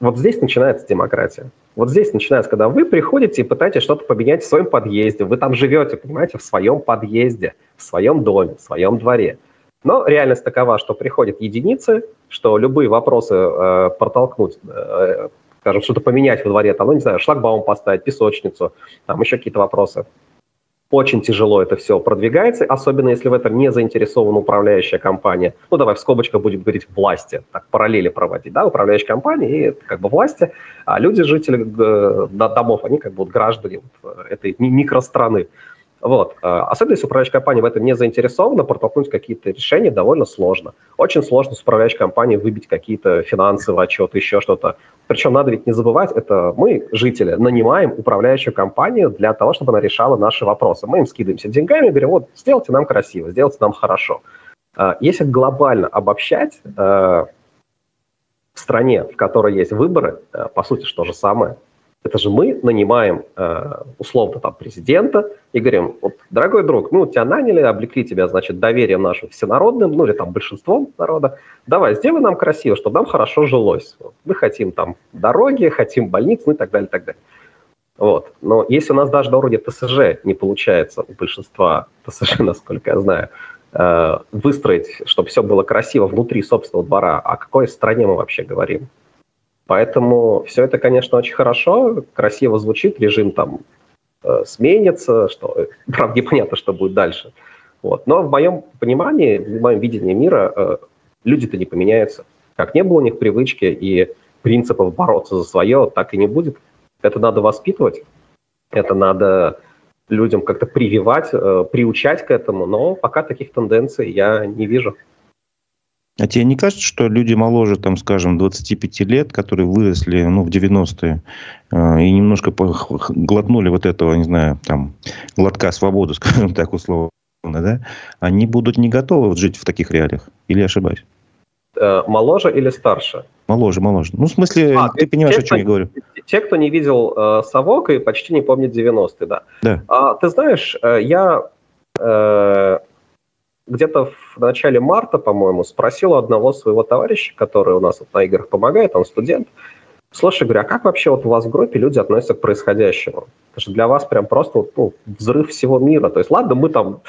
вот здесь начинается демократия. Вот здесь начинается, когда вы приходите и пытаетесь что-то поменять в своем подъезде. Вы там живете, понимаете, в своем подъезде, в своем доме, в своем дворе. Но реальность такова, что приходят единицы, что любые вопросы э, протолкнуть, э, скажем, что-то поменять во дворе, там, ну, не знаю, шлагбаум поставить, песочницу, там еще какие-то вопросы. Очень тяжело это все продвигается, особенно если в этом не заинтересована управляющая компания. Ну, давай в скобочках будем говорить власти, так параллели проводить, да, управляющая компания и как бы власти, а люди, жители э, домов, они как бы вот граждане вот, этой микространы. Вот. А, особенно если управляющая компания в этом не заинтересована, протолкнуть какие-то решения довольно сложно. Очень сложно с управляющей компанией выбить какие-то финансовые отчеты, еще что-то. Причем надо ведь не забывать, это мы, жители, нанимаем управляющую компанию для того, чтобы она решала наши вопросы. Мы им скидываемся деньгами говорим, вот, сделайте нам красиво, сделайте нам хорошо. А, если глобально обобщать, э, в стране, в которой есть выборы, э, по сути, что же самое – это же мы нанимаем э, условно там президента и говорим, вот, дорогой друг, ну, тебя наняли, облекли тебя, значит, доверием нашим всенародным, ну, или там большинством народа, давай, сделай нам красиво, чтобы нам хорошо жилось. Мы хотим там дороги, хотим больницы, ну, и так далее, и так далее. Вот. Но если у нас даже на уровне ТСЖ не получается у большинства ТСЖ, насколько я знаю, э, выстроить, чтобы все было красиво внутри собственного двора, о какой стране мы вообще говорим? Поэтому все это, конечно, очень хорошо, красиво звучит, режим там э, сменится, что, правда, непонятно, что будет дальше. Вот. Но в моем понимании, в моем видении мира э, люди-то не поменяются. Как не было у них привычки и принципов бороться за свое, так и не будет. Это надо воспитывать, это надо людям как-то прививать, э, приучать к этому, но пока таких тенденций я не вижу. А тебе не кажется, что люди моложе, там, скажем, 25 лет, которые выросли ну, в 90-е э, и немножко глотнули вот этого, не знаю, там, глотка свободы, скажем так, условно, да, они будут не готовы вот жить в таких реалиях? Или я ошибаюсь? Э, моложе или старше? Моложе, моложе. Ну, в смысле, а, ты понимаешь, те, о чем я говорю. Те, кто не видел э, «Совок» и почти не помнит 90-е, да. Да. А, ты знаешь, э, я... Э, где-то в начале марта, по-моему, спросил одного своего товарища, который у нас вот на играх помогает, он студент, слушай, говорю, а как вообще вот у вас в группе люди относятся к происходящему? Потому что для вас прям просто ну, взрыв всего мира. То есть, ладно, мы там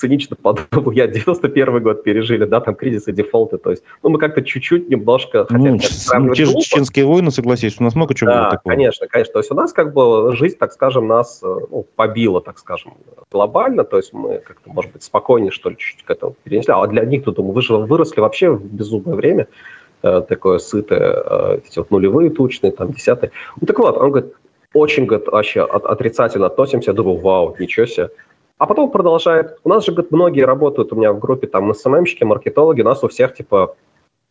цинично подумал, я 91 год пережили, да, там кризисы, дефолты, то есть, ну, мы как-то чуть-чуть немножко... Ну, ну те же чеченские войны, согласись, у нас много чего да, было такого. конечно, конечно, то есть у нас как бы жизнь, так скажем, нас э, ну, побила, так скажем, глобально, то есть мы как-то, может быть, спокойнее, что ли, чуть-чуть к этому перенесли, а для них, тут, думаю, вы же выросли вообще в безумное время, э, такое сытое, э, эти вот нулевые тучные, там, десятые. Ну, так вот, он говорит, очень, говорит, вообще отрицательно относимся, я думаю, вау, ничего себе, а потом продолжает. У нас же, говорит, многие работают у меня в группе, там, СММщики, маркетологи, у нас у всех, типа,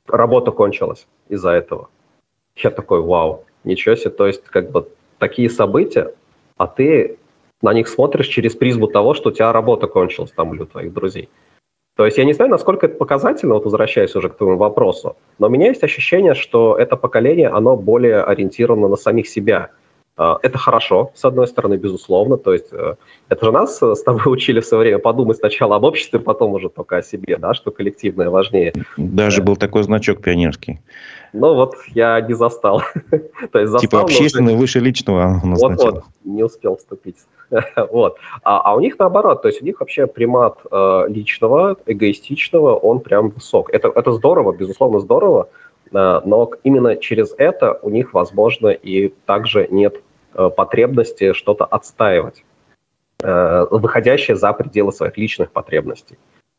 работа кончилась из-за этого. Я такой, вау, ничего себе. То есть, как бы, такие события, а ты на них смотришь через призму того, что у тебя работа кончилась там или у твоих друзей. То есть я не знаю, насколько это показательно, вот возвращаясь уже к твоему вопросу, но у меня есть ощущение, что это поколение, оно более ориентировано на самих себя. А, это хорошо, с одной стороны, безусловно. То есть э, это же нас э, с тобой учили в свое время подумать сначала об обществе, потом уже только о себе, да, что коллективное важнее. Даже был такой значок пионерский. Ну вот я не застал. То есть застал типа общественное выше личного. Вот, вот, не успел вступить. вот. А, а у них наоборот, то есть у них вообще примат э, личного, эгоистичного, он прям высок. Это, это здорово, безусловно здорово, э, но именно через это у них, возможно, и также нет потребности что-то отстаивать, э, выходящее за пределы своих личных потребностей.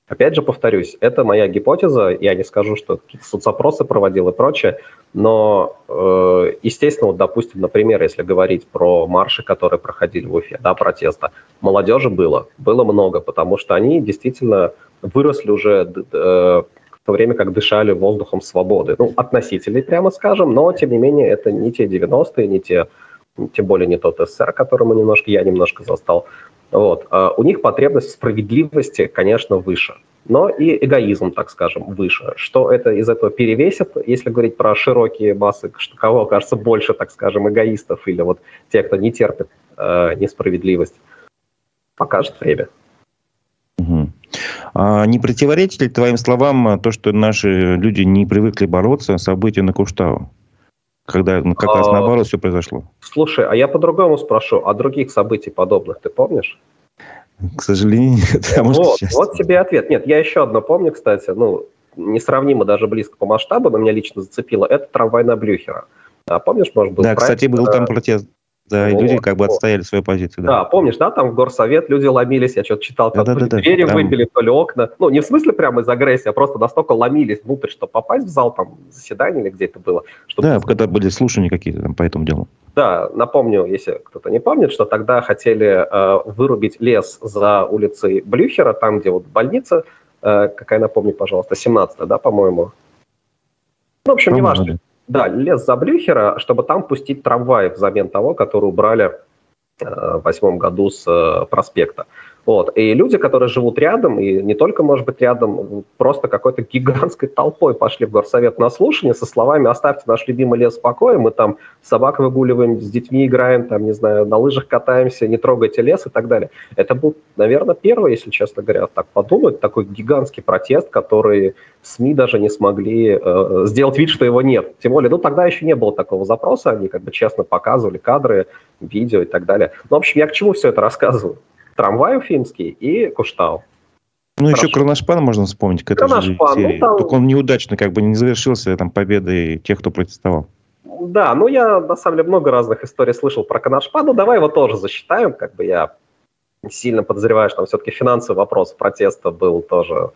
Опять же, повторюсь, это моя гипотеза, я не скажу, что соцопросы проводил и прочее, но, э, естественно, вот, допустим, например, если говорить про марши, которые проходили в Уфе, да, протеста, молодежи было, было много, потому что они действительно выросли уже в то время как дышали воздухом свободы. Ну, относительный, прямо скажем, но, тем не менее, это не те 90-е, не те тем более не тот СССР, которому немножко я немножко застал. Вот. А у них потребность справедливости, конечно, выше, но и эгоизм, так скажем, выше. Что это из этого перевесит, если говорить про широкие массы, что кого кажется больше, так скажем, эгоистов или вот те, кто не терпит э, несправедливость, покажет время. А не противоречит ли твоим словам то, что наши люди не привыкли бороться, события на Куштау? Когда ну, как раз а, наоборот все произошло. Слушай, а я по-другому спрошу, а других событий подобных ты помнишь? К сожалению, нет. А вот, вот тебе ответ. Нет, я еще одно помню, кстати, ну, несравнимо даже близко по масштабу, но меня лично зацепило, это трамвай на Блюхера. А помнишь, может быть, Да, проект, кстати, был там протест. Да, и люди как бы отстояли свою позицию. Да. да, помнишь, да, там в горсовет люди ломились, я что-то читал, там да, да, да, двери там... выбили, то ли окна. Ну, не в смысле прямо из агрессии, а просто настолько ломились внутрь, чтобы попасть в зал там заседания или где это было. Чтобы... Да, когда были слушания какие-то там по этому делу. Да, напомню, если кто-то не помнит, что тогда хотели э, вырубить лес за улицей Блюхера, там, где вот больница, э, какая, напомню, пожалуйста, 17 да, по-моему? Ну, в общем, неважно. Да, лес за Блюхера, чтобы там пустить трамвай взамен того, который убрали э, в восьмом году с э, проспекта. Вот. И люди, которые живут рядом, и не только, может быть, рядом, просто какой-то гигантской толпой пошли в горсовет на слушание со словами «оставьте наш любимый лес в покое, мы там собак выгуливаем, с детьми играем, там, не знаю, на лыжах катаемся, не трогайте лес» и так далее. Это был, наверное, первый, если честно говоря, так подумать, такой гигантский протест, который СМИ даже не смогли э, сделать вид, что его нет. Тем более, ну, тогда еще не было такого запроса, они как бы честно показывали кадры, видео и так далее. Ну, в общем, я к чему все это рассказываю? Трамвай уфимский и Куштау. Ну, Хорошо. еще Кроношпан можно вспомнить к этой Кроношпан, же серии. Ну, там... Только он неудачно как бы не завершился там победой тех, кто протестовал. Да, ну я на самом деле много разных историй слышал про Кроношпан, ну давай его тоже засчитаем, как бы я сильно подозреваю, что там все-таки финансовый вопрос протеста был тоже,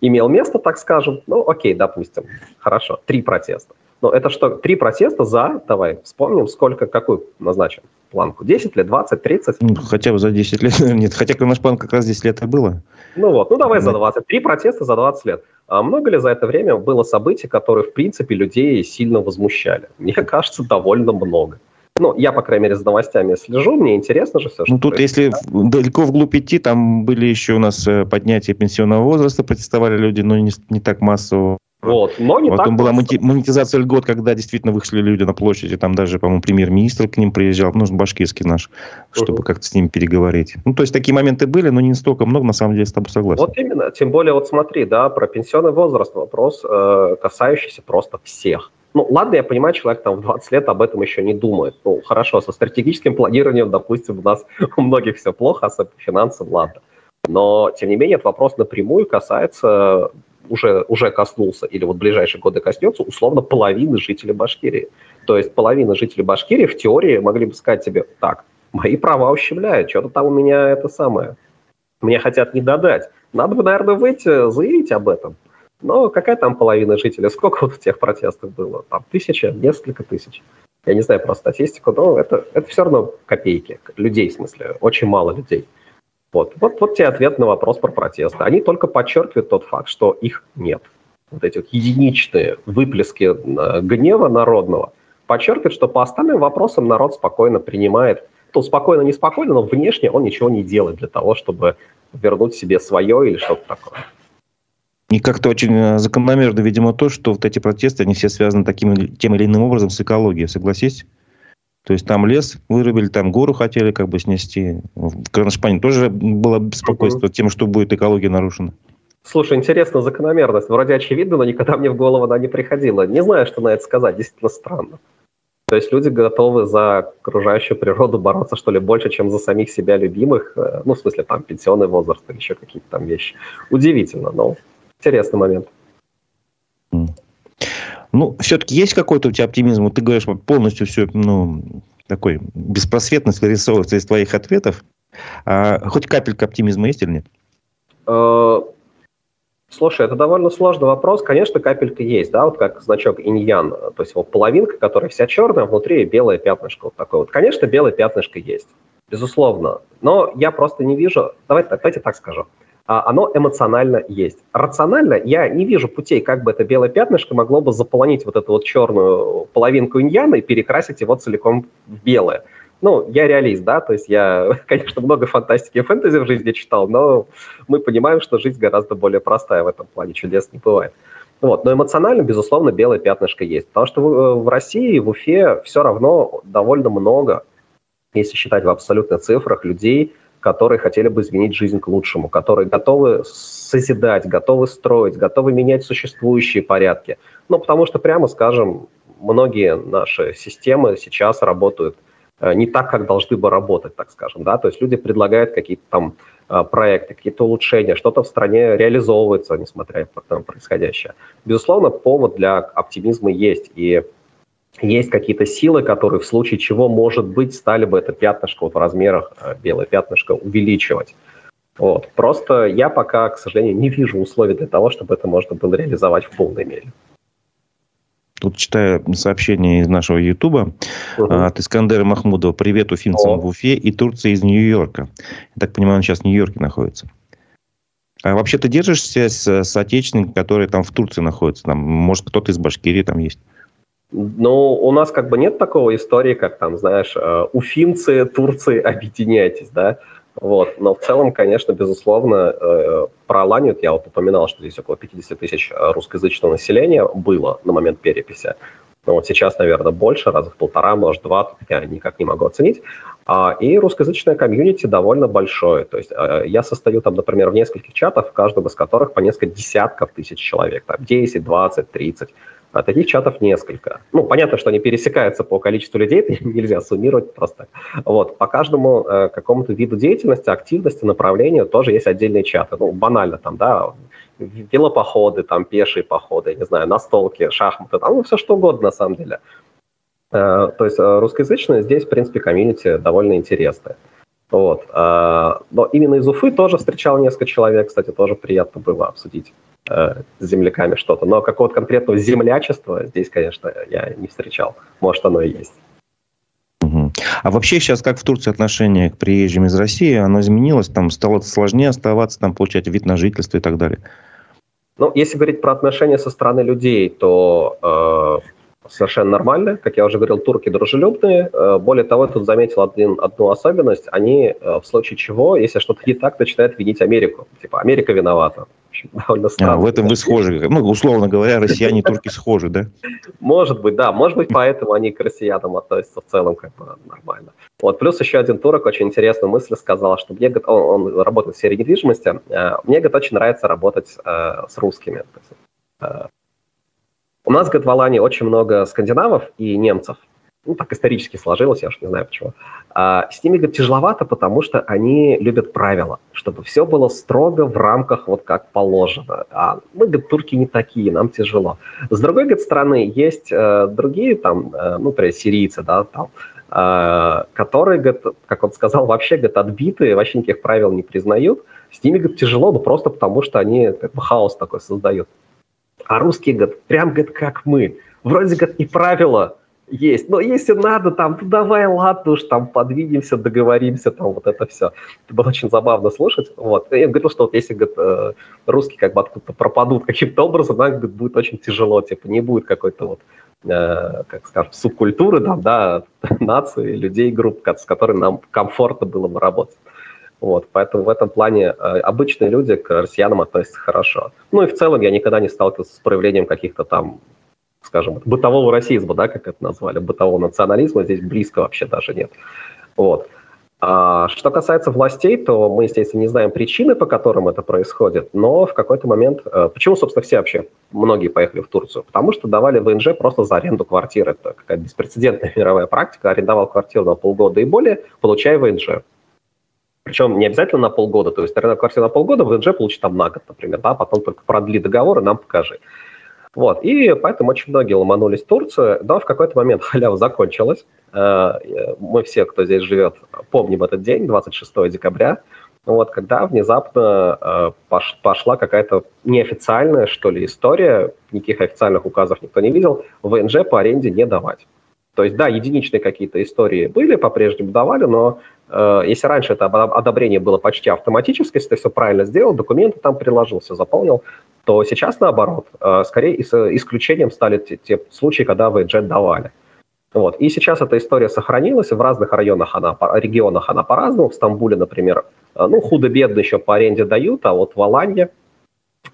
имел место, так скажем. Ну, окей, допустим. Хорошо, три протеста. Но это что, три протеста за, давай вспомним, сколько, какую назначим планку? 10 лет, 20, 30? Ну, хотя бы за 10 лет, нет, хотя наш план как раз 10 лет и было. Ну вот, ну давай за 20. Три протеста за 20 лет. А много ли за это время было событий, которые, в принципе, людей сильно возмущали? Мне кажется, довольно много. Ну, я, по крайней мере, за новостями слежу, мне интересно же все, что Ну, тут, происходит. если далеко вглубь идти, там были еще у нас э, поднятие пенсионного возраста, протестовали люди, но не, не так массово. Вот, но не Потом так была монетизация льгот, когда действительно вышли люди на площади, там даже, по-моему, премьер-министр к ним приезжал, ну, башкирский наш, чтобы uh-huh. как-то с ними переговорить. Ну, то есть такие моменты были, но не настолько много, на самом деле, с тобой согласен. Вот именно, тем более, вот смотри, да, про пенсионный возраст вопрос, э, касающийся просто всех. Ну, ладно, я понимаю, человек там в 20 лет об этом еще не думает. Ну, хорошо, со стратегическим планированием, допустим, у нас у многих все плохо, а с финансом ладно. Но, тем не менее, этот вопрос напрямую касается уже, уже коснулся или вот в ближайшие годы коснется условно половины жителей Башкирии. То есть половина жителей Башкирии в теории могли бы сказать себе, так, мои права ущемляют, что-то там у меня это самое. Мне хотят не додать. Надо бы, наверное, выйти, заявить об этом. Но какая там половина жителей? Сколько вот тех протестов было? Там тысяча, несколько тысяч. Я не знаю про статистику, но это, это все равно копейки. Людей, в смысле, очень мало людей. Вот. Вот, вот тебе ответ на вопрос про протесты. Они только подчеркивают тот факт, что их нет. Вот эти вот единичные выплески э, гнева народного подчеркивают, что по остальным вопросам народ спокойно принимает, то спокойно, не спокойно, но внешне он ничего не делает для того, чтобы вернуть себе свое или что-то такое. И как-то очень э, закономерно, видимо, то, что вот эти протесты, они все связаны таким тем или иным образом с экологией, согласись? То есть там лес вырубили, там гору хотели как бы снести. В Кроношпане тоже было беспокойство угу. тем, что будет экология нарушена. Слушай, интересно, закономерность. Вроде очевидно, но никогда мне в голову она не приходила. Не знаю, что на это сказать. Действительно странно. То есть люди готовы за окружающую природу бороться, что ли, больше, чем за самих себя любимых. Э, ну, в смысле, там, пенсионный возраст или еще какие-то там вещи. Удивительно, но интересный момент. Ну, все-таки есть какой-то у тебя оптимизм? Ты говоришь, полностью все, ну, такой беспросветность вырисовывается из твоих ответов. А хоть капелька оптимизма есть или нет? Э, слушай, это довольно сложный вопрос. Конечно, капелька есть, да, вот как значок иньян, то есть вот половинка, которая вся черная, внутри белое пятнышко вот такое вот. Конечно, белое пятнышко есть, безусловно. Но я просто не вижу, давайте, давайте так скажу. А, оно эмоционально есть. Рационально я не вижу путей, как бы это белое пятнышко могло бы заполонить вот эту вот черную половинку иньяна и перекрасить его целиком в белое. Ну, я реалист, да, то есть я, конечно, много фантастики и фэнтези в жизни читал, но мы понимаем, что жизнь гораздо более простая в этом плане, чудес не бывает. Вот. Но эмоционально, безусловно, белое пятнышко есть. Потому что в, в России, в Уфе все равно довольно много, если считать в абсолютных цифрах, людей, которые хотели бы изменить жизнь к лучшему, которые готовы созидать, готовы строить, готовы менять существующие порядки. Ну, потому что, прямо скажем, многие наши системы сейчас работают э, не так, как должны бы работать, так скажем, да, то есть люди предлагают какие-то там э, проекты, какие-то улучшения, что-то в стране реализовывается, несмотря на происходящее. Безусловно, повод для оптимизма есть, и есть какие-то силы, которые в случае чего, может быть, стали бы это пятнышко вот в размерах, э, белое пятнышко, увеличивать. Вот. Просто я пока, к сожалению, не вижу условий для того, чтобы это можно было реализовать в полной мере. Тут читаю сообщение из нашего Ютуба угу. от Искандера Махмудова. Привет уфимцам О. в Уфе и Турции из Нью-Йорка. Я так понимаю, он сейчас в Нью-Йорке находится. А вообще ты держишь связь с, с отечественниками, которые там в Турции находятся? Там, может, кто-то из Башкирии там есть? Ну, у нас как бы нет такого истории, как там, знаешь, э, уфимцы, Турции, объединяйтесь, да? Вот. Но в целом, конечно, безусловно, э, про Аланию, я вот упоминал, что здесь около 50 тысяч э, русскоязычного населения было на момент переписи. Но вот сейчас, наверное, больше, раза в полтора, может, два, я никак не могу оценить. А, и русскоязычное комьюнити довольно большое. То есть я состою там, например, в нескольких чатах, в каждом из которых по несколько десятков тысяч человек. Там 10, 20, 30. А таких чатов несколько. Ну, понятно, что они пересекаются по количеству людей, это нельзя суммировать просто. Вот, по каждому э, какому-то виду деятельности, активности, направлению тоже есть отдельные чаты. Ну, банально там, да, велопоходы, там, пешие походы, не знаю, настолки, шахматы, там, ну, все что угодно на самом деле. Э, то есть э, русскоязычные здесь, в принципе, комьюнити довольно интересное. Вот. Э, но именно из Уфы тоже встречал несколько человек, кстати, тоже приятно было обсудить э, с земляками что-то. Но какого-то конкретного землячества здесь, конечно, я не встречал. Может, оно и есть. А вообще сейчас как в Турции отношение к приезжим из России? Оно изменилось? Там стало сложнее оставаться, там получать вид на жительство и так далее? Ну, если говорить про отношения со стороны людей, то э, совершенно нормально. Как я уже говорил, турки дружелюбные. Э, более того, я тут заметил один, одну особенность. Они э, в случае чего, если что-то не так, начинают винить Америку. Типа, Америка виновата. Довольно странно. А, в этом вы схожи. Ну, условно говоря, россияне и турки схожи, да? Может быть, да. Может быть, поэтому они к россиянам относятся в целом как бы нормально. Вот. Плюс еще один турок очень интересную мысль сказал, что мне, он, он работает в сфере недвижимости, э, мне, говорит, очень нравится работать с русскими. У нас, говорит, в Алании очень много скандинавов и немцев. Ну, так исторически сложилось, я уж не знаю почему. А с ними, говорит, тяжеловато, потому что они любят правила, чтобы все было строго в рамках вот как положено. А мы, говорит, турки не такие, нам тяжело. С другой, говорит, стороны, есть э, другие там, э, ну, например, сирийцы, да, там, э, которые, говорит, как он сказал, вообще, говорит, отбитые, вообще никаких правил не признают. С ними, говорит, тяжело, ну, просто потому что они как бы хаос такой создают. А русские, говорят, прям, говорят, как мы. Вроде, говорят, и правила есть. Но если надо, там, ну давай, ладно уж, там, подвинемся, договоримся, там, вот это все. Это было очень забавно слушать. Вот. Я говорил, что вот если, говорит, э, русские как бы откуда-то пропадут каким-то образом, да, говорит, будет очень тяжело, типа, не будет какой-то вот э, как скажем, субкультуры, там, да, нации, людей, групп, с которыми нам комфортно было бы работать. Вот, поэтому в этом плане э, обычные люди к россиянам относятся хорошо. Ну и в целом я никогда не сталкивался с проявлением каких-то там, скажем, бытового расизма, да, как это назвали, бытового национализма, здесь близко вообще даже нет. Вот. А что касается властей, то мы, естественно, не знаем причины, по которым это происходит, но в какой-то момент... Э, почему, собственно, все вообще, многие поехали в Турцию? Потому что давали ВНЖ просто за аренду квартиры. Это какая-то беспрецедентная мировая практика. Арендовал квартиру на полгода и более, получая ВНЖ. Причем не обязательно на полгода, то есть аренда квартиры на полгода, ВНЖ получит там на год, например, да, потом только продли договор и нам покажи. Вот, и поэтому очень многие ломанулись в Турцию, но в какой-то момент халява закончилась. Э, мы все, кто здесь живет, помним этот день, 26 декабря, вот, когда внезапно э, пошла какая-то неофициальная, что ли, история, никаких официальных указов никто не видел, ВНЖ по аренде не давать. То есть, да, единичные какие-то истории были, по-прежнему давали, но э, если раньше это одобрение было почти автоматическое, если ты все правильно сделал, документы там приложил, все заполнил, то сейчас наоборот. Э, скорее исключением стали те, те случаи, когда VJ давали. Вот. И сейчас эта история сохранилась, в разных районах она, регионах она по-разному. В Стамбуле, например, э, ну, худо-бедно еще по аренде дают, а вот в Аланье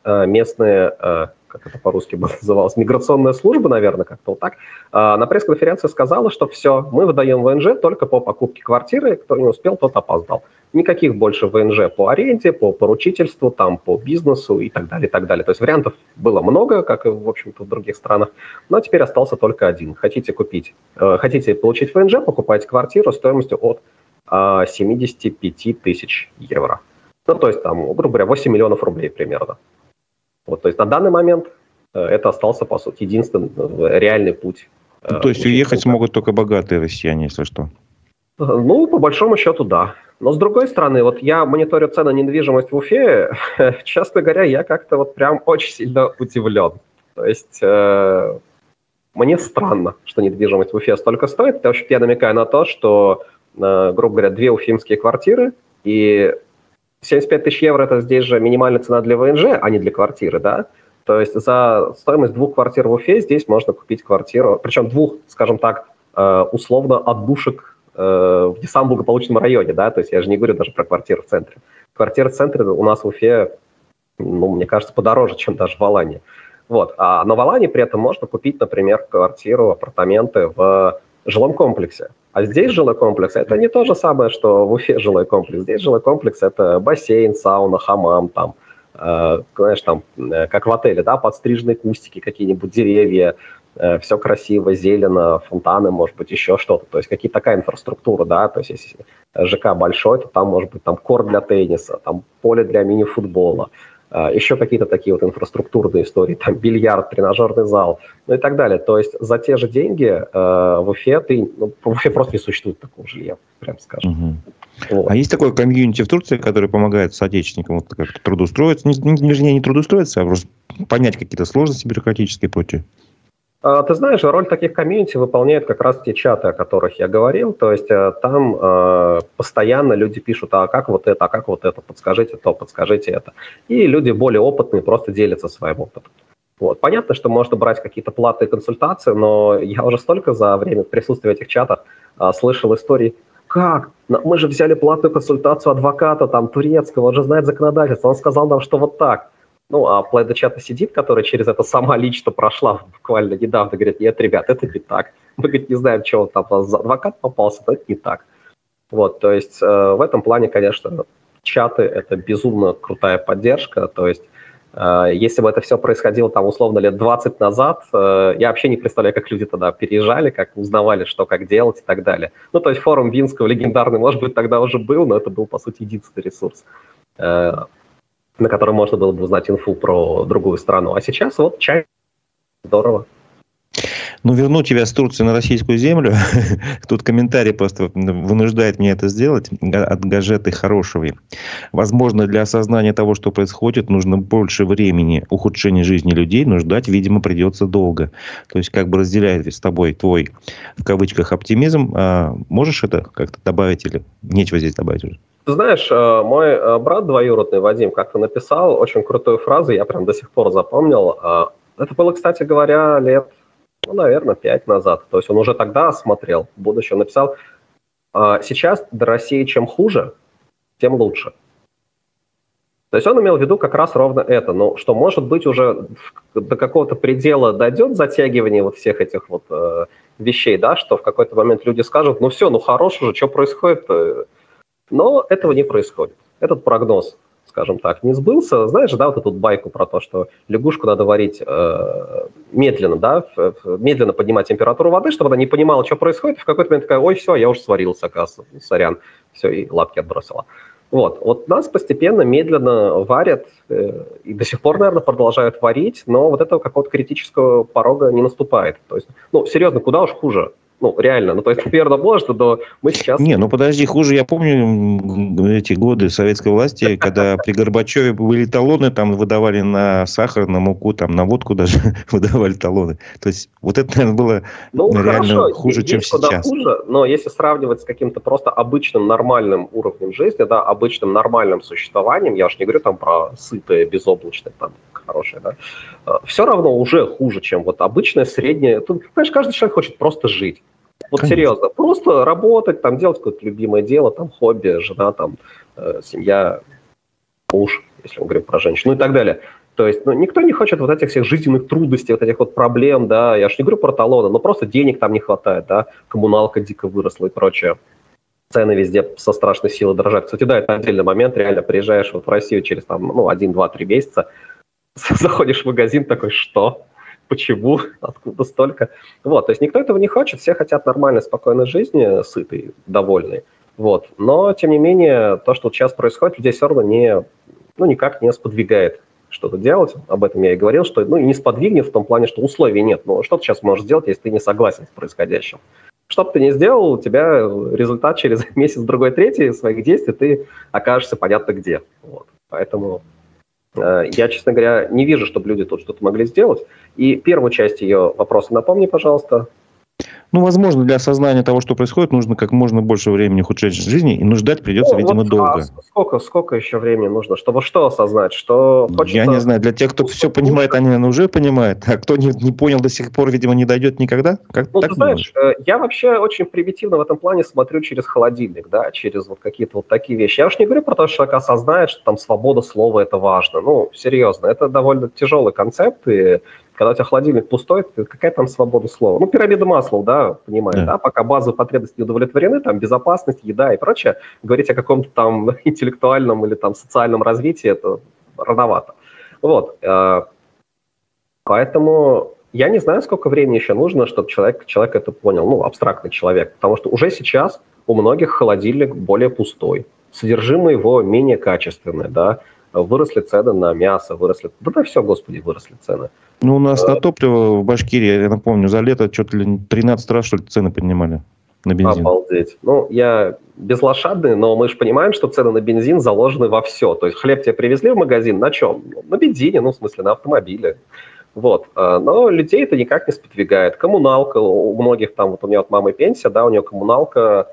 э, местные э, как это по-русски бы называлось, миграционная служба, наверное, как-то вот так, а, на пресс-конференции сказала, что все, мы выдаем ВНЖ только по покупке квартиры, кто не успел, тот опоздал. Никаких больше ВНЖ по аренде, по поручительству, там, по бизнесу и так далее, и так далее. То есть вариантов было много, как и, в общем-то, в других странах, но теперь остался только один. Хотите купить, э, хотите получить ВНЖ, покупайте квартиру стоимостью от 75 а, тысяч евро. Ну, то есть, там, грубо говоря, 8 миллионов рублей примерно. Вот, то есть на данный момент э, это остался, по сути, единственный э, реальный путь Ну, то есть уехать смогут только богатые россияне, если что? Ну, по большому счету, да. Но с другой стороны, вот я мониторю цены на недвижимость в Уфе, честно говоря, я как-то вот прям очень сильно удивлен. То есть э, мне странно, что недвижимость в Уфе столько стоит, потому что я намекаю на то, что, э, грубо говоря, две уфимские квартиры и 75 тысяч евро – это здесь же минимальная цена для ВНЖ, а не для квартиры, да? То есть за стоимость двух квартир в Уфе здесь можно купить квартиру, причем двух, скажем так, э, условно отдушек э, в не самом благополучном районе, да, то есть я же не говорю даже про квартиру в центре. Квартира в центре у нас в Уфе, ну, мне кажется, подороже, чем даже в Алании. Вот. А на Валане при этом можно купить, например, квартиру, апартаменты в жилом комплексе. А здесь жилой комплекс – это не то же самое, что в Уфе жилой комплекс. Здесь жилой комплекс – это бассейн, сауна, хамам, там, э, знаешь, там, э, как в отеле, да, подстриженные кустики, какие-нибудь деревья, э, все красиво, зелено, фонтаны, может быть, еще что-то. То есть какие-то такая инфраструктура, да, то есть если ЖК большой, то там может быть там корт для тенниса, там поле для мини-футбола, еще какие-то такие вот инфраструктурные истории, там бильярд, тренажерный зал, ну и так далее. То есть за те же деньги э, в Уфе ты, ну, в Уфе просто не существует такого жилья, прям скажем. Угу. Вот. А есть такое комьюнити в Турции, которое помогает соотечественникам вот как-то трудоустроиться, не, не, не трудоустроиться, а просто понять какие-то сложности бюрократические и прочее? А, ты знаешь, роль таких комьюнити выполняют как раз те чаты, о которых я говорил. То есть э, там э, постоянно люди пишут, а как вот это, а как вот это, подскажите то, подскажите это. И люди более опытные просто делятся своим опытом. Вот. Понятно, что можно брать какие-то платные консультации, но я уже столько за время присутствия в этих чатах а, слышал истории, как? Мы же взяли платную консультацию адвоката там турецкого, он же знает законодательство, он сказал нам, что вот так. Ну, а плейдочата сидит, которая через это сама лично прошла буквально недавно, говорит, нет, ребят, это не так. Мы, говорит, не знаем, чего там за адвокат попался, но это не так. Вот, то есть э, в этом плане, конечно, чаты – это безумно крутая поддержка, то есть э, если бы это все происходило там условно лет 20 назад, э, я вообще не представляю, как люди тогда переезжали, как узнавали, что, как делать и так далее. Ну, то есть форум Винского легендарный, может быть, тогда уже был, но это был, по сути, единственный ресурс. На котором можно было бы узнать инфу про другую страну. А сейчас вот чай. Здорово. Ну, верну тебя с Турции на российскую землю. Тут комментарий просто вынуждает меня это сделать от Гаджеты Хорошевой. Возможно, для осознания того, что происходит, нужно больше времени. Ухудшение жизни людей, но ждать, видимо, придется долго. То есть, как бы разделяет с тобой твой, в кавычках, оптимизм. А можешь это как-то добавить или нечего здесь добавить уже? Знаешь, э, мой э, брат двоюродный Вадим как-то написал очень крутую фразу, я прям до сих пор запомнил. Э, это было, кстати говоря, лет, ну, наверное, пять назад. То есть он уже тогда смотрел будущее. Написал, сейчас до России чем хуже, тем лучше. То есть он имел в виду как раз ровно это, ну, что может быть уже до какого-то предела дойдет затягивание вот всех этих вот э, вещей, да, что в какой-то момент люди скажут, ну все, ну хорош уже, что происходит, но этого не происходит. Этот прогноз, скажем так, не сбылся. Знаешь, да, вот эту байку про то, что лягушку надо варить э, медленно, да, медленно поднимать температуру воды, чтобы она не понимала, что происходит, и в какой-то момент такая, ой, все, я уже сварился, оказывается, сорян, все, и лапки отбросила. Вот, вот нас постепенно, медленно варят, э, и до сих пор, наверное, продолжают варить, но вот этого какого-то критического порога не наступает. То есть, ну, серьезно, куда уж хуже ну, реально. Ну, то есть, наверное, может, но мы сейчас... Не, ну, подожди, хуже. Я помню эти годы советской власти, когда при Горбачеве были талоны, там выдавали на сахар, на муку, там на водку даже выдавали талоны. То есть, вот это, наверное, было ну, реально хорошо, хуже, чем сейчас. хуже, но если сравнивать с каким-то просто обычным нормальным уровнем жизни, да, обычным нормальным существованием, я уж не говорю там про сытое, безоблачное, там, хорошее, да, э, все равно уже хуже, чем вот обычное, среднее. Тут, понимаешь, каждый человек хочет просто жить. Вот Конечно. серьезно, просто работать, там делать какое-то любимое дело, там хобби, жена, там э, семья, муж, если мы говорим про женщину, ну и так далее. То есть ну, никто не хочет вот этих всех жизненных трудностей, вот этих вот проблем, да, я же не говорю про талоны, но просто денег там не хватает, да, коммуналка дико выросла и прочее. Цены везде со страшной силой дрожат. Кстати, да, это отдельный момент, реально приезжаешь вот в Россию через там, ну, один, два, три месяца, заходишь в магазин такой, что? почему, откуда столько. Вот, то есть никто этого не хочет, все хотят нормальной, спокойной жизни, сытой, довольной. Вот. Но, тем не менее, то, что сейчас происходит, людей все равно не, ну, никак не сподвигает что-то делать, об этом я и говорил, что ну, не сподвигнет в том плане, что условий нет. Но что ты сейчас можешь сделать, если ты не согласен с происходящим? Что бы ты ни сделал, у тебя результат через месяц, другой, третий своих действий, ты окажешься понятно где. Вот. Поэтому я, честно говоря, не вижу, чтобы люди тут что-то могли сделать. И первую часть ее вопроса напомни, пожалуйста. Ну, возможно, для осознания того, что происходит, нужно как можно больше времени ухудшать жизни, и ну, ждать придется, ну, видимо, вот, долго. А сколько, сколько еще времени нужно, чтобы что осознать? Что хочется... Я не знаю, для тех, кто все понимает, они, наверное, уже понимают, а кто не, не понял до сих пор, видимо, не дойдет никогда. Как, ну, ты знаешь, думаешь? Э, я вообще очень примитивно в этом плане смотрю через холодильник, да, через вот какие-то вот такие вещи. Я уж не говорю про то, что человек осознает, что там свобода слова – это важно. Ну, серьезно, это довольно тяжелый концепт, и когда у тебя холодильник пустой, какая там свобода слова? Ну, пирамида масла, да, понимаешь, да. да, пока базовые потребности не удовлетворены, там, безопасность, еда и прочее, говорить о каком-то там интеллектуальном или там социальном развитии, это рановато. Вот, э, поэтому я не знаю, сколько времени еще нужно, чтобы человек, человек это понял, ну, абстрактный человек, потому что уже сейчас у многих холодильник более пустой, содержимое его менее качественное, да, выросли цены на мясо, выросли, да, да все, господи, выросли цены. Ну, у нас на топливо в Башкирии, я напомню, за лето что-то ли 13 раз, что ли, цены поднимали на бензин. Обалдеть. Ну, я безлошадный, но мы же понимаем, что цены на бензин заложены во все. То есть хлеб тебе привезли в магазин на чем? На бензине, ну, в смысле, на автомобиле. Вот. А, но людей это никак не сподвигает. Коммуналка, у многих там, вот у меня вот мамы пенсия, да, у нее коммуналка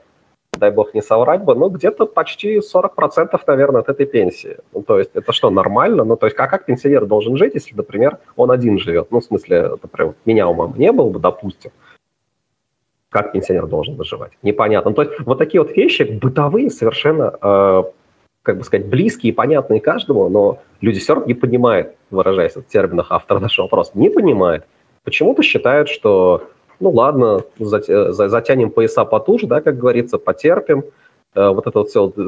дай бог не соврать бы, ну, где-то почти 40%, наверное, от этой пенсии. Ну, то есть это что, нормально? Ну, то есть как, как пенсионер должен жить, если, например, он один живет? Ну, в смысле, например, меня у мамы не было бы, допустим. Как пенсионер должен выживать? Непонятно. Ну, то есть вот такие вот вещи бытовые совершенно, э, как бы сказать, близкие и понятные каждому, но люди все равно не понимают, выражаясь в терминах автора нашего вопроса, не понимают. Почему-то считают, что ну ладно, затянем пояса потуже, да, как говорится, потерпим. Э, вот это вот все э,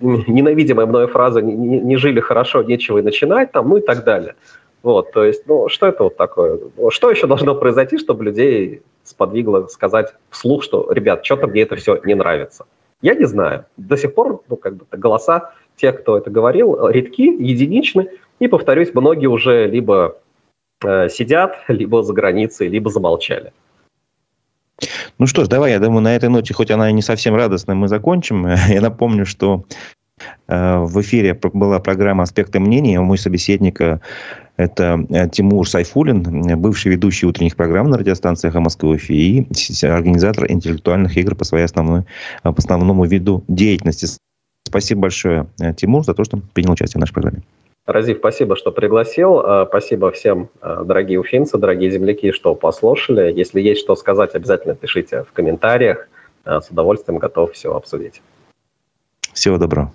ненавидимая мною фраза «не, жили хорошо, нечего и начинать», там, ну и так далее. Вот, то есть, ну, что это вот такое? Что еще должно произойти, чтобы людей сподвигло сказать вслух, что, ребят, что-то мне это все не нравится? Я не знаю. До сих пор, ну, как бы, голоса тех, кто это говорил, редки, единичны, и, повторюсь, многие уже либо э, сидят, либо за границей, либо замолчали. Ну что ж, давай, я думаю, на этой ноте, хоть она и не совсем радостная, мы закончим. Я напомню, что э, в эфире была программа «Аспекты мнений». Мой собеседник э, – это э, Тимур Сайфулин, бывший ведущий утренних программ на радиостанциях Москвы и организатор интеллектуальных игр по своей основной, по основному виду деятельности. Спасибо большое, Тимур, за то, что принял участие в нашей программе. Разив, спасибо, что пригласил. Э, спасибо всем, э, дорогие уфимцы, дорогие земляки, что послушали. Если есть что сказать, обязательно пишите в комментариях. Э, с удовольствием готов все обсудить. Всего доброго.